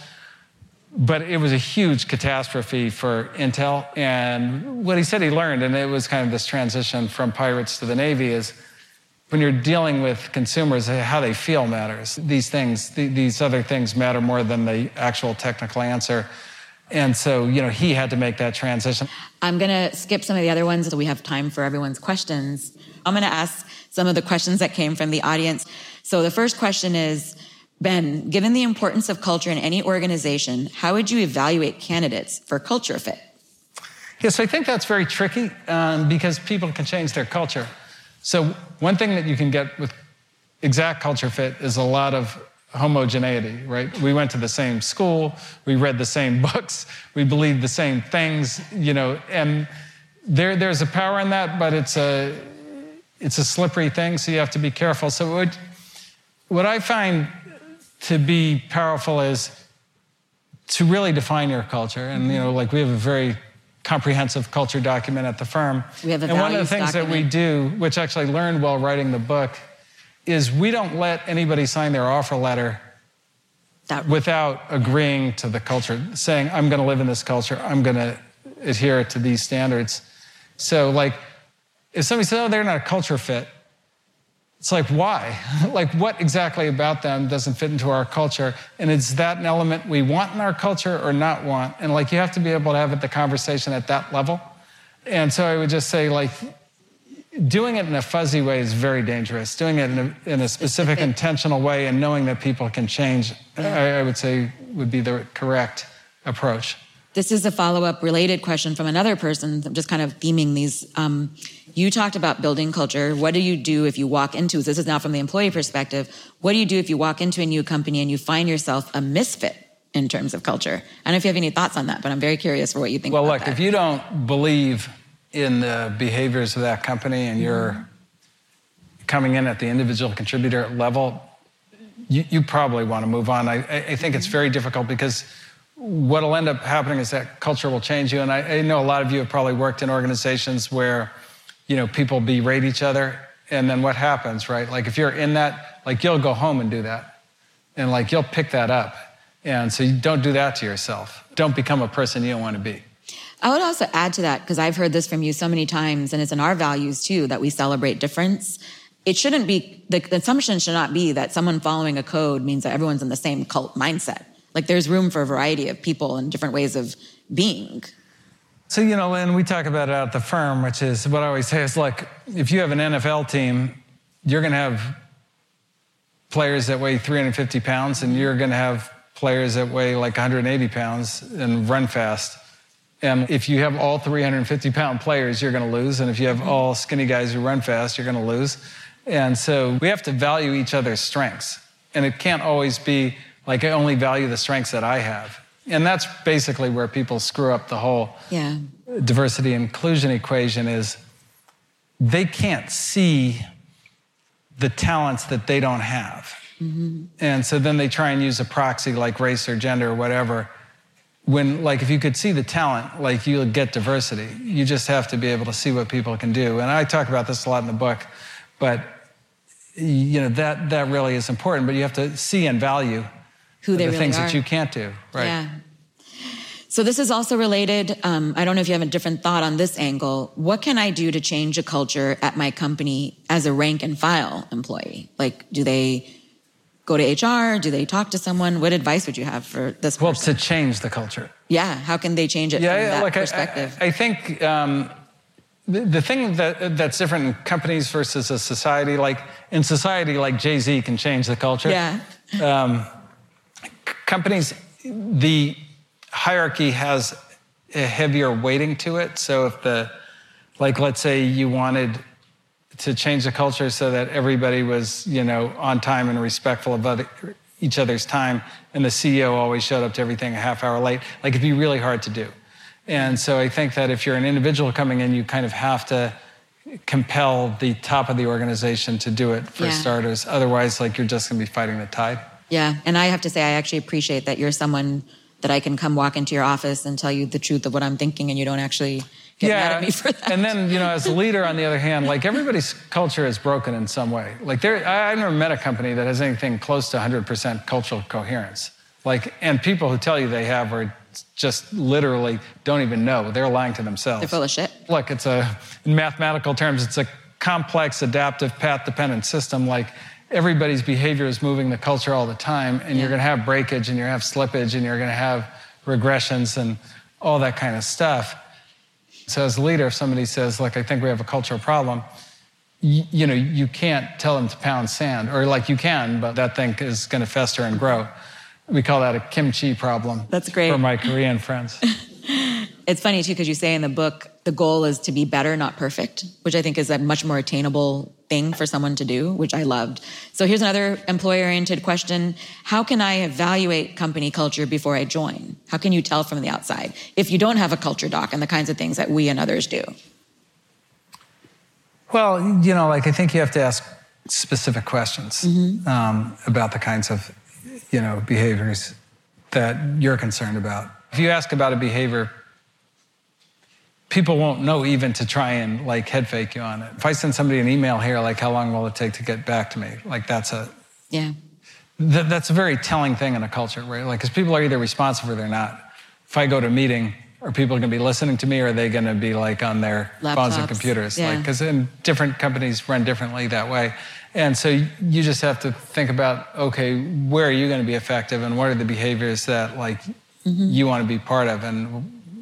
But it was a huge catastrophe for Intel. And what he said he learned, and it was kind of this transition from pirates to the Navy, is when you're dealing with consumers, eh, how they feel matters. These things, these other things matter more than the actual technical answer. And so, you know, he had to make that transition. I'm going to skip some of the other ones so we have time for everyone's questions. I'm going to ask some of the questions that came from the audience. So the first question is Ben, given the importance of culture in any organization, how would you evaluate candidates for culture fit? Yes, I think that's very tricky um, because people can change their culture. So, one thing that you can get with exact culture fit is a lot of homogeneity, right? We went to the same school, we read the same books, we believed the same things, you know, and there, there's a power in that, but it's a, it's a slippery thing, so you have to be careful. So what, what I find to be powerful is to really define your culture. And, you know, like we have a very comprehensive culture document at the firm. We have a and one of the things document. that we do, which actually learned while writing the book, is we don't let anybody sign their offer letter that, without agreeing to the culture, saying, I'm going to live in this culture, I'm going to adhere to these standards. So, like, if somebody says, oh, they're not a culture fit, it's like, why? like, what exactly about them doesn't fit into our culture? And is that an element we want in our culture or not want? And, like, you have to be able to have the conversation at that level. And so I would just say, like, doing it in a fuzzy way is very dangerous. Doing it in a, in a specific, intentional way and knowing that people can change, I, I would say, would be the correct approach. This is a follow up related question from another person. I'm just kind of theming these. Um, you talked about building culture. What do you do if you walk into this is now from the employee perspective? What do you do if you walk into a new company and you find yourself a misfit in terms of culture? I don't know if you have any thoughts on that, but I'm very curious for what you think. Well, look, that. if you don't believe in the behaviors of that company and you're coming in at the individual contributor level, you, you probably want to move on. I, I, think it's very difficult because what'll end up happening is that culture will change you. And I, I know a lot of you have probably worked in organizations where, you know, people berate each other. And then what happens, right? Like if you're in that, like you'll go home and do that. And like you'll pick that up. And so you don't do that to yourself. Don't become a person you don't want to be. I would also add to that, because I've heard this from you so many times, and it's in our values too, that we celebrate difference. It shouldn't be, the, the assumption should not be that someone following a code means that everyone's in the same cult mindset. Like there's room for a variety of people and different ways of being. So, you know, and we talk about it at the firm, which is what I always say is like, if you have an NFL team, you're going to have players that weigh 350 pounds, and you're going to have players that weigh like 180 pounds and run fast. And if you have all 350 pound players, you're going to lose. And if you have mm-hmm. all skinny guys who run fast, you're going to lose. And so we have to value each other's strengths. And it can't always be like I only value the strengths that I have. And that's basically where people screw up the whole yeah. diversity inclusion equation is they can't see the talents that they don't have. Mm-hmm. And so then they try and use a proxy like race or gender or whatever when like if you could see the talent like you'll get diversity you just have to be able to see what people can do and i talk about this a lot in the book but you know that that really is important but you have to see and value who they the really things are. that you can't do right yeah so this is also related um, i don't know if you have a different thought on this angle what can i do to change a culture at my company as a rank and file employee like do they go to HR? Do they talk to someone? What advice would you have for this well, person? to change the culture. Yeah, how can they change it yeah, from yeah, that like perspective? I, I, I think um, the, the, thing that, that's different in companies versus a society, like in society, like Jay Z can change the culture. Yeah. Um, companies, the hierarchy has a heavier weighting to it. So if the, like, let's say you wanted to change the culture so that everybody was, you know, on time and respectful of other, each other's time, and the CEO always showed up to everything a half hour late. Like it'd be really hard to do. And so I think that if you're an individual coming in, you kind of have to compel the top of the organization to do it for Yeah. starters. Otherwise, like you're just going to be fighting the tide. Yeah, and I have to say, I actually appreciate that you're someone that I can come walk into your office and tell you the truth of what I'm thinking, and you don't actually get mad at me for that. And then, you know, as a leader, on the other hand, like everybody's culture is broken in some way. Like there, I, I've never met a company that has anything close to 100% cultural coherence. Like, and people who tell you they have are just literally don't even know. They're lying to themselves. They're full of shit. Look, it's a, in mathematical terms, it's a complex, adaptive, path-dependent system. Like everybody's behavior is moving the culture all the time, and you're going to have breakage, and you're going to have slippage, and you're going to have regressions, and all that kind of stuff. So, as a leader, if somebody says, "Look, I think we have a cultural problem," you, you know, you can't tell them to pound sand, or like you can, but that thing is going to fester and grow. We call that a kimchi problem. That's great. for my Korean friends. It's funny too because you say in the book the goal is to be better, not perfect, which I think is a much more attainable thing for someone to do, which I loved. So here's another employer-oriented question: How can I evaluate company culture before I join? How can you tell from the outside if you don't have a culture doc and the kinds of things that we and others do? Well, you know, like I think you have to ask specific questions um, about the kinds of, you know, behaviors that you're concerned about. If you ask about a behavior, people won't know even to try and like head fake you on it. If I send somebody an email here, like how long will it take to get back to me? Like that's a Yeah. th- that's a very telling thing in a culture, right? Like, because people are either responsive or they're not. If I go to a meeting, are people going to be listening to me, or are they going to be like on their phones and computers? yeah. Like, because in different companies run differently that way, and so you just have to think about, okay, where are you going to be effective, and what are the behaviors that like Mm-hmm. you want to be part of, and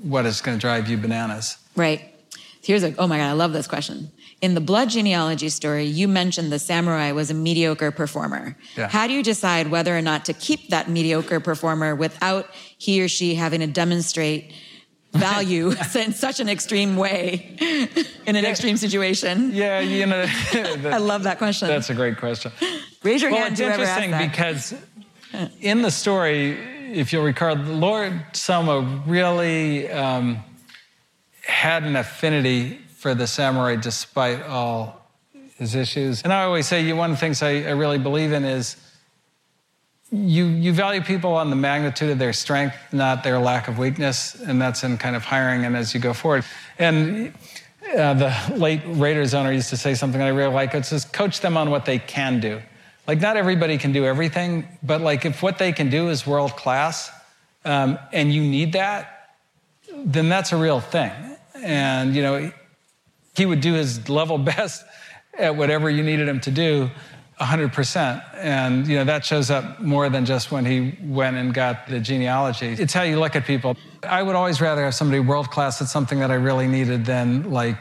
what is going to drive you bananas? Right. Here's a, oh my God, I love this question. In the blood genealogy story, you mentioned the samurai was a mediocre performer. Yeah. How do you decide whether or not to keep that mediocre performer without he or she having to demonstrate value in such an extreme way in an extreme situation? Yeah, you know, I love that question. that's a great question. Raise your well, hand it's interesting because in the story, if you'll recall, Lord Soma really um, had an affinity for the samurai despite all his issues. And I always say, you one of the things I, I really believe in is you, you value people on the magnitude of their strength, not their lack of weakness, and that's in kind of hiring and as you go forward. And uh, the late Raiders owner used to say something I really like. It says, coach them on what they can do. Like, not everybody can do everything, but like, if what they can do is world class, um, and you need that, then that's a real thing. And you know, he would do his level best at whatever you needed him to do 100% and you know that shows up more than just when he went and got the genealogy. It's how you look at people. I would always rather have somebody world class at something that i really needed than like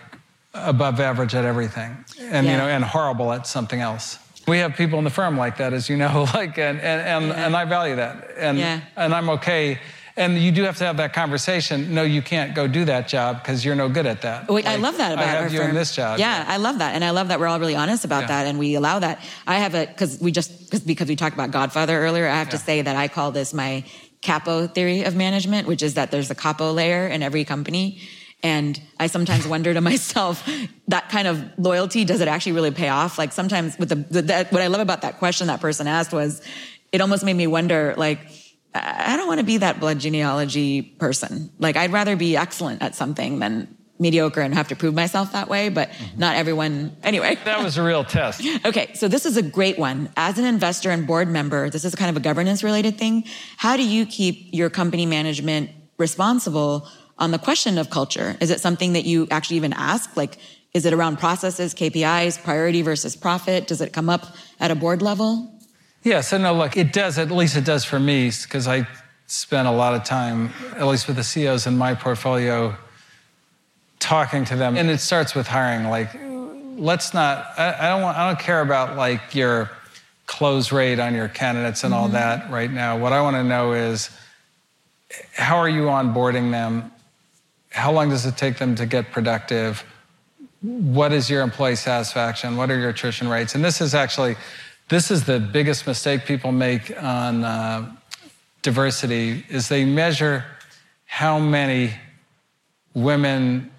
above average at everything. And you know and horrible at something else. We have people in the firm like that as you know like and and and, and i value that. And Yeah. and i'm okay and you do have to have that conversation no you can't go do that job because you're no good at that Wait, I love that about I have our you firm. in this job Yeah, I love that, and I love that we're all really honest about Yeah. that, and we allow that. I have a because we just cause, because we talked about Godfather earlier. I have to say that I call this my capo theory of management, which is that there's a capo layer in every company. And I sometimes wonder to myself, that kind of loyalty, does it actually really pay off? Like sometimes with the, the that, what I love about that question that person asked was, it almost made me wonder, like, I don't want to be that blood genealogy person. Like, I'd rather be excellent at something than mediocre and have to prove myself that way. But mm-hmm. not everyone. Anyway. that was a real test Okay, so this is a great one. As an investor and board member, this is kind of a governance related thing. How do you keep your company management responsible on the question of culture? Is it something that you actually even ask? Like, is it around processes, KPIs, priority versus profit? Does it come up at a board level? Yeah, so no, look, it does, at least it does for me, because I spend a lot of time, at least with the CEOs in my portfolio, talking to them. And it starts with hiring. Like, let's not, I, I don't want, I don't care about like your close rate on your candidates and all mm-hmm. that right now. What I want to know is how are you onboarding them? How long does it take them to get productive? what is your employee satisfaction? What are your attrition rates? And this is actually, this is the biggest mistake people make on uh, diversity is they measure how many women,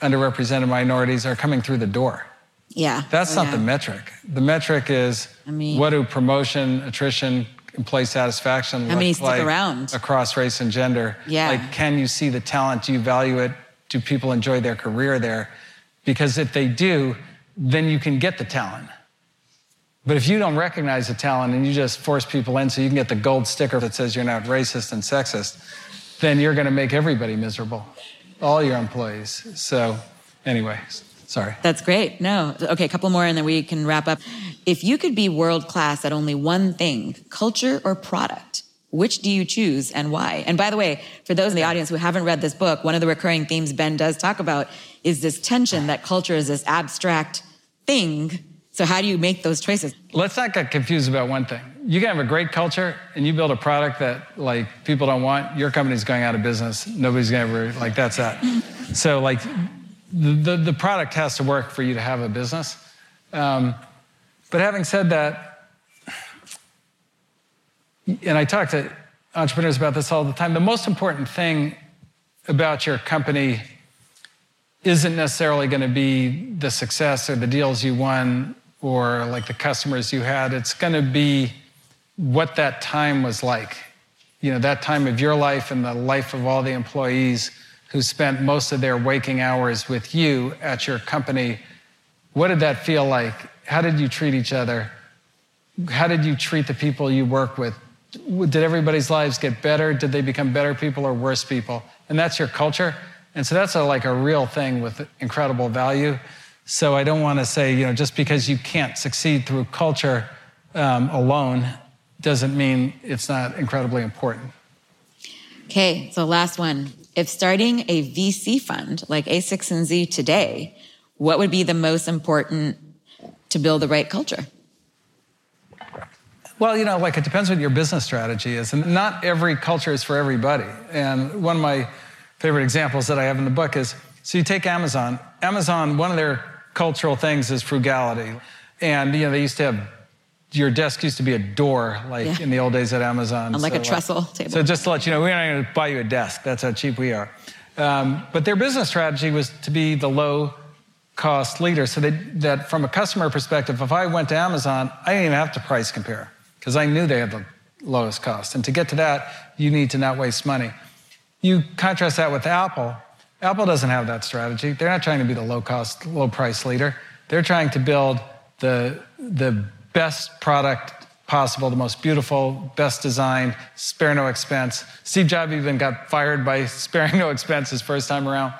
underrepresented minorities are coming through the door. Yeah. That's Oh, not yeah. the metric. The metric is I mean- what do promotion, attrition, employee satisfaction look many stick like around? across race and gender? Yeah. Like, can you see the talent? Do you value it? Do people enjoy their career there? Because if they do, then you can get the talent. But if you don't recognize the talent and you just force people in so you can get the gold sticker that says you're not racist and sexist, then you're going to make everybody miserable, all your employees. So, anyway, sorry. That's great. No. Okay, a couple more and then we can wrap up. If you could be world class at only one thing, culture or product, which do you choose and why? And by the way, for those in the audience who haven't read this book, one of the recurring themes Ben does talk about is this tension that culture is this abstract thing. So how do you make those choices? Let's not get confused about one thing. You can have a great culture and you build a product that like people don't want, your company's going out of business. Nobody's gonna ever like that's that. So like the, the, the product has to work for you to have a business. Um, but having said that, and I talk to entrepreneurs about this all the time, the most important thing about your company isn't necessarily going to be the success or the deals you won or like the customers you had. It's going to be what that time was like. You know, that time of your life and the life of all the employees who spent most of their waking hours with you at your company. What did that feel like? How did you treat each other? How did you treat the people you work with? Did everybody's lives get better? Did they become better people or worse people? And that's your culture. And so that's a, like a real thing with incredible value. So I don't want to say, you know, just because you can't succeed through culture um, alone doesn't mean it's not incredibly important. Okay, so last one. If starting a VC fund like a16z today, what would be the most important to build the right culture? Well, you know, like it depends what your business strategy is. And not every culture is for everybody. And one of my favorite examples that I have in the book is so you take Amazon. Amazon, one of their cultural things is frugality. And, you know, they used to have your desk used to be a door, like Yeah. in the old days at Amazon. On like a trestle table. So just to let you know, we're not going to buy you a desk. That's how cheap we are. Um, but their business strategy was to be the low cost leader. So they, that from a customer perspective, if I went to Amazon, I didn't even have to price compare because I knew they had the lowest cost. And to get to that, you need to not waste money. You contrast that with Apple. Apple doesn't have that strategy. They're not trying to be the low cost, low price leader. They're trying to build the, the best product possible, the most beautiful, best designed, spare no expense. Steve Jobs even got fired by sparing no expense his first time around.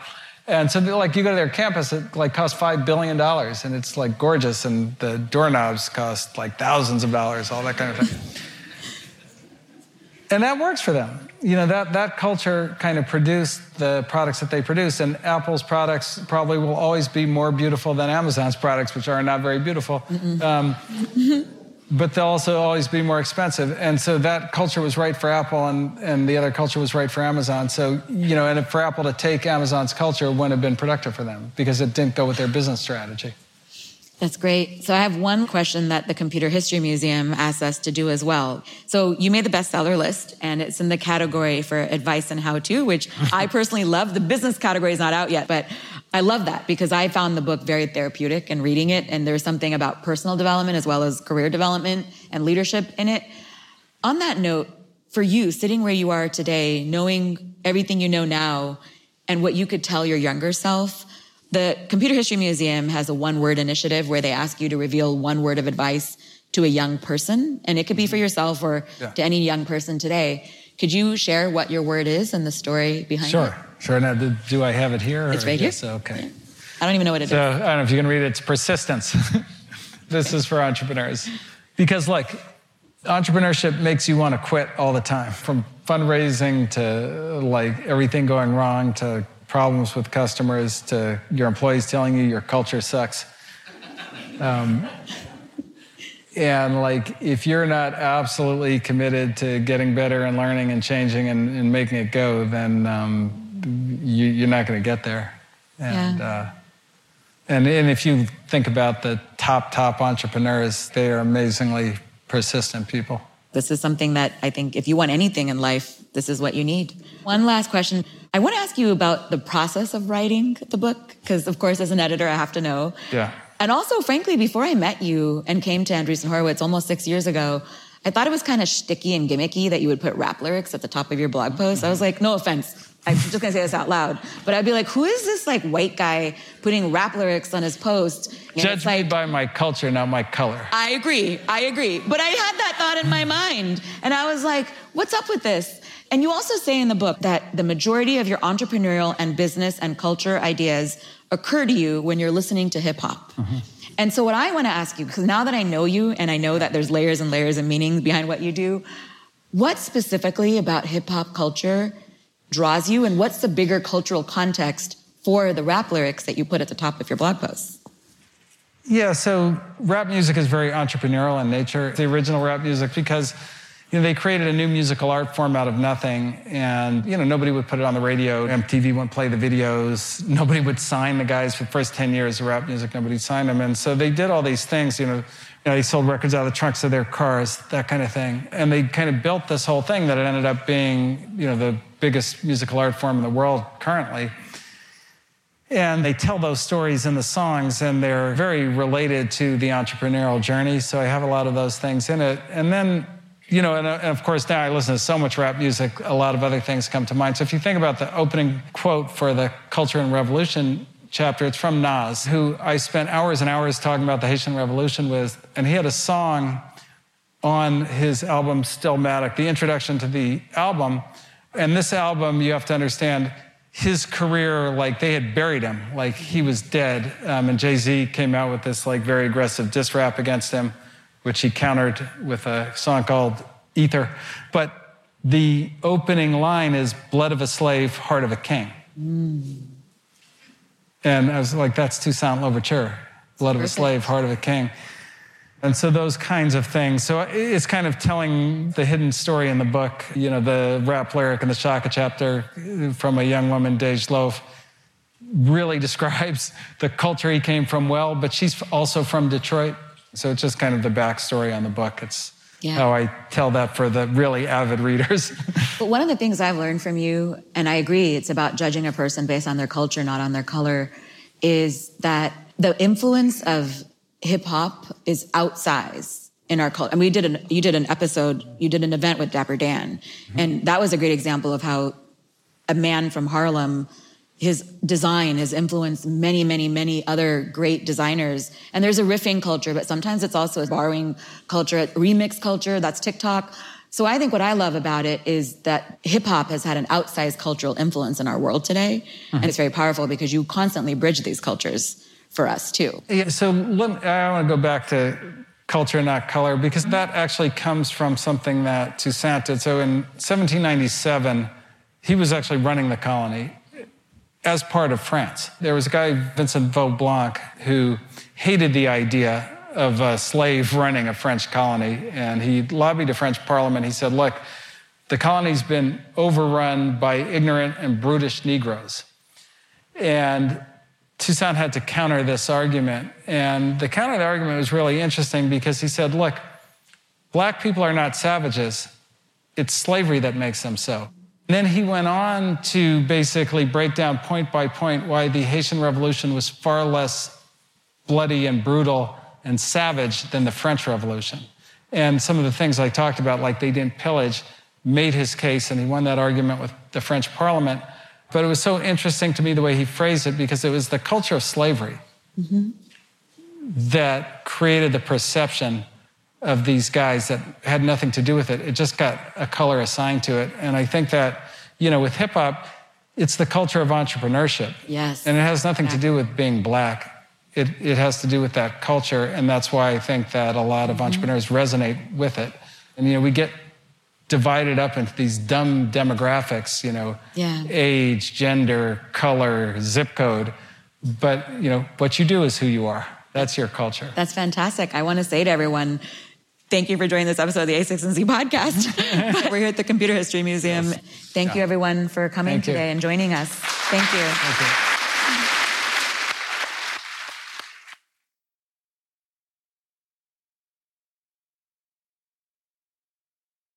And so, like, you go to their campus, it like costs five billion dollars, and it's like gorgeous, and the doorknobs cost like thousands of dollars, all that kind of thing. and that works for them. You know, that, that culture kind of produced the products that they produce, and Apple's products probably will always be more beautiful than Amazon's products, which are not very beautiful. Um, but they'll also always be more expensive. And so that culture was right for Apple, and, and the other culture was right for Amazon. So, you know, and for Apple to take Amazon's culture wouldn't have been productive for them because it didn't go with their business strategy. That's great. So I have one question that the Computer History Museum asked us to do as well. So you made the bestseller list and it's in the category for advice and how to, which I personally love. The business category is not out yet, but I love that because I found the book very therapeutic and reading it. And there's something about personal development as well as career development and leadership in it. On that note, for you, sitting where you are today, knowing everything you know now and what you could tell your younger self, the Computer History Museum has a one word initiative where they ask you to reveal one word of advice to a young person. And it could be for mm-hmm. yourself or Yeah. to any young person today. Could you share what your word is and the story behind it? Sure, sure. Now, do, I have it here? It's right here. Yes, okay. I don't even know what it is. So I don't know if you can read it. It's persistence. this is for entrepreneurs. Because, like, entrepreneurship makes you want to quit all the time from fundraising to like everything going wrong to problems with customers to your employees telling you your culture sucks. Um, and like if you're not absolutely committed to getting better and learning and changing and, and making it go then um, you, you're not going to get there and Yeah. uh, And, and if you think about the top, top entrepreneurs, they are amazingly persistent people. This is something that I think if you want anything in life, this is what you need. One last question. I want to ask you about the process of writing the book, because of course, as an editor, I have to know. Yeah. And also, frankly, before I met you and came to Andreessen Horowitz almost six years ago, I thought it was kind of sticky and gimmicky that you would put rap lyrics at the top of your blog post. I was mm-hmm. like, no offense. I'm just gonna say this out loud, but I'd be like, who is this like white guy putting rap lyrics on his post? And Judge like, me by my culture, not my color. I agree, I agree. But I had that thought in my mind, and I was like, what's up with this? And you also say in the book that the majority of your entrepreneurial and business and culture ideas occur to you when you're listening to hip hop. Mm-hmm. And so, what I want to ask you, because now that I know you and I know that there's layers and layers of meaning behind what you do, what specifically about hip hop culture draws you, and what's the bigger cultural context for the rap lyrics that you put at the top of your blog posts? Yeah, so rap music is very entrepreneurial in nature. The original rap music, because you know, they created a new musical art form out of nothing, and you know, nobody would put it on the radio. MTV wouldn't play the videos. Nobody would sign the guys for the first 10 years of rap music. Nobody signed them, and so they did all these things. You know, you know, they sold records out of the trunks of their cars, that kind of thing, and they kind of built this whole thing that it ended up being, you know, the biggest musical art form in the world currently. And they tell those stories in the songs, and they're very related to the entrepreneurial journey. So I have a lot of those things in it, and then you know, and, and, of course, now I listen to so much rap music, a lot of other things come to mind. So if you think about the opening quote for the Culture and Revolution chapter, it's from Nas, who I spent hours and hours talking about the Haitian Revolution with. And he had a song on his album Stillmatic, the introduction to the album. And this album, you have to understand, his career, like they had buried him, like he was dead. Um, and Jay Z came out with this like very aggressive diss rap against him which he countered with a song called Ether. But the opening line is Blood of a slave, heart of a king. Mm. And I was like, that's Toussaint Louverture. Blood of a slave, heart of a king. And so those kinds of things. So it's kind of telling the hidden story in the book. You know, the rap lyric in the Shaka chapter from a young woman, Dej Loaf, really describes the culture he came from well, but she's also from Detroit. So it's just kind of the backstory on the book. It's yeah. how I tell that for the really avid readers. but one of the things I've learned from you, and I agree, it's about judging a person based on their culture, not on their color, is that the influence of hip hop is outsized in our culture. And we did an you did an episode, you did an event with Dapper Dan, mm-hmm. and that was a great example of how a man from Harlem his design has influenced many, many, many other great designers. And there's a riffing culture, but sometimes it's also a borrowing culture, a remix culture, that's TikTok. So I think what I love about it is that hip hop has had an outsized cultural influence in our world today. Mm-hmm. And it's very powerful because you constantly bridge these cultures for us too. Yeah, so let, I want to go back to culture, not color, because that actually comes from something that Toussaint did. So in 1797, he was actually running the colony as part of France. There was a guy, Vincent Vaublanc, who hated the idea of a slave running a French colony, and he lobbied the French parliament. He said, Look, the colony's been overrun by ignorant and brutish Negroes. And Toussaint had to counter this argument. And the counter the argument was really interesting because he said, Look, black people are not savages, it's slavery that makes them so. Then he went on to basically break down point by point why the Haitian Revolution was far less bloody and brutal and savage than the French Revolution. And some of the things I talked about, like they didn't pillage, made his case, and he won that argument with the French Parliament. But it was so interesting to me the way he phrased it because it was the culture of slavery mm-hmm. that created the perception of these guys that had nothing to do with it. It just got a color assigned to it. And I think that, you know, with hip hop, it's the culture of entrepreneurship. Yes. And it has nothing to do with being black. It, it has to do with that culture. And that's why I think that a lot of mm-hmm. entrepreneurs resonate with it. And, you know, we get divided up into these dumb demographics, you know, yeah. age, gender, color, zip code. But, you know, what you do is who you are. That's your culture. That's fantastic. I want to say to everyone, Thank you for joining this episode of the a16z podcast. We're here at the Computer History Museum. Yes. Thank yeah. you, everyone, for coming Thank today you. and joining us. Thank you. Thank you.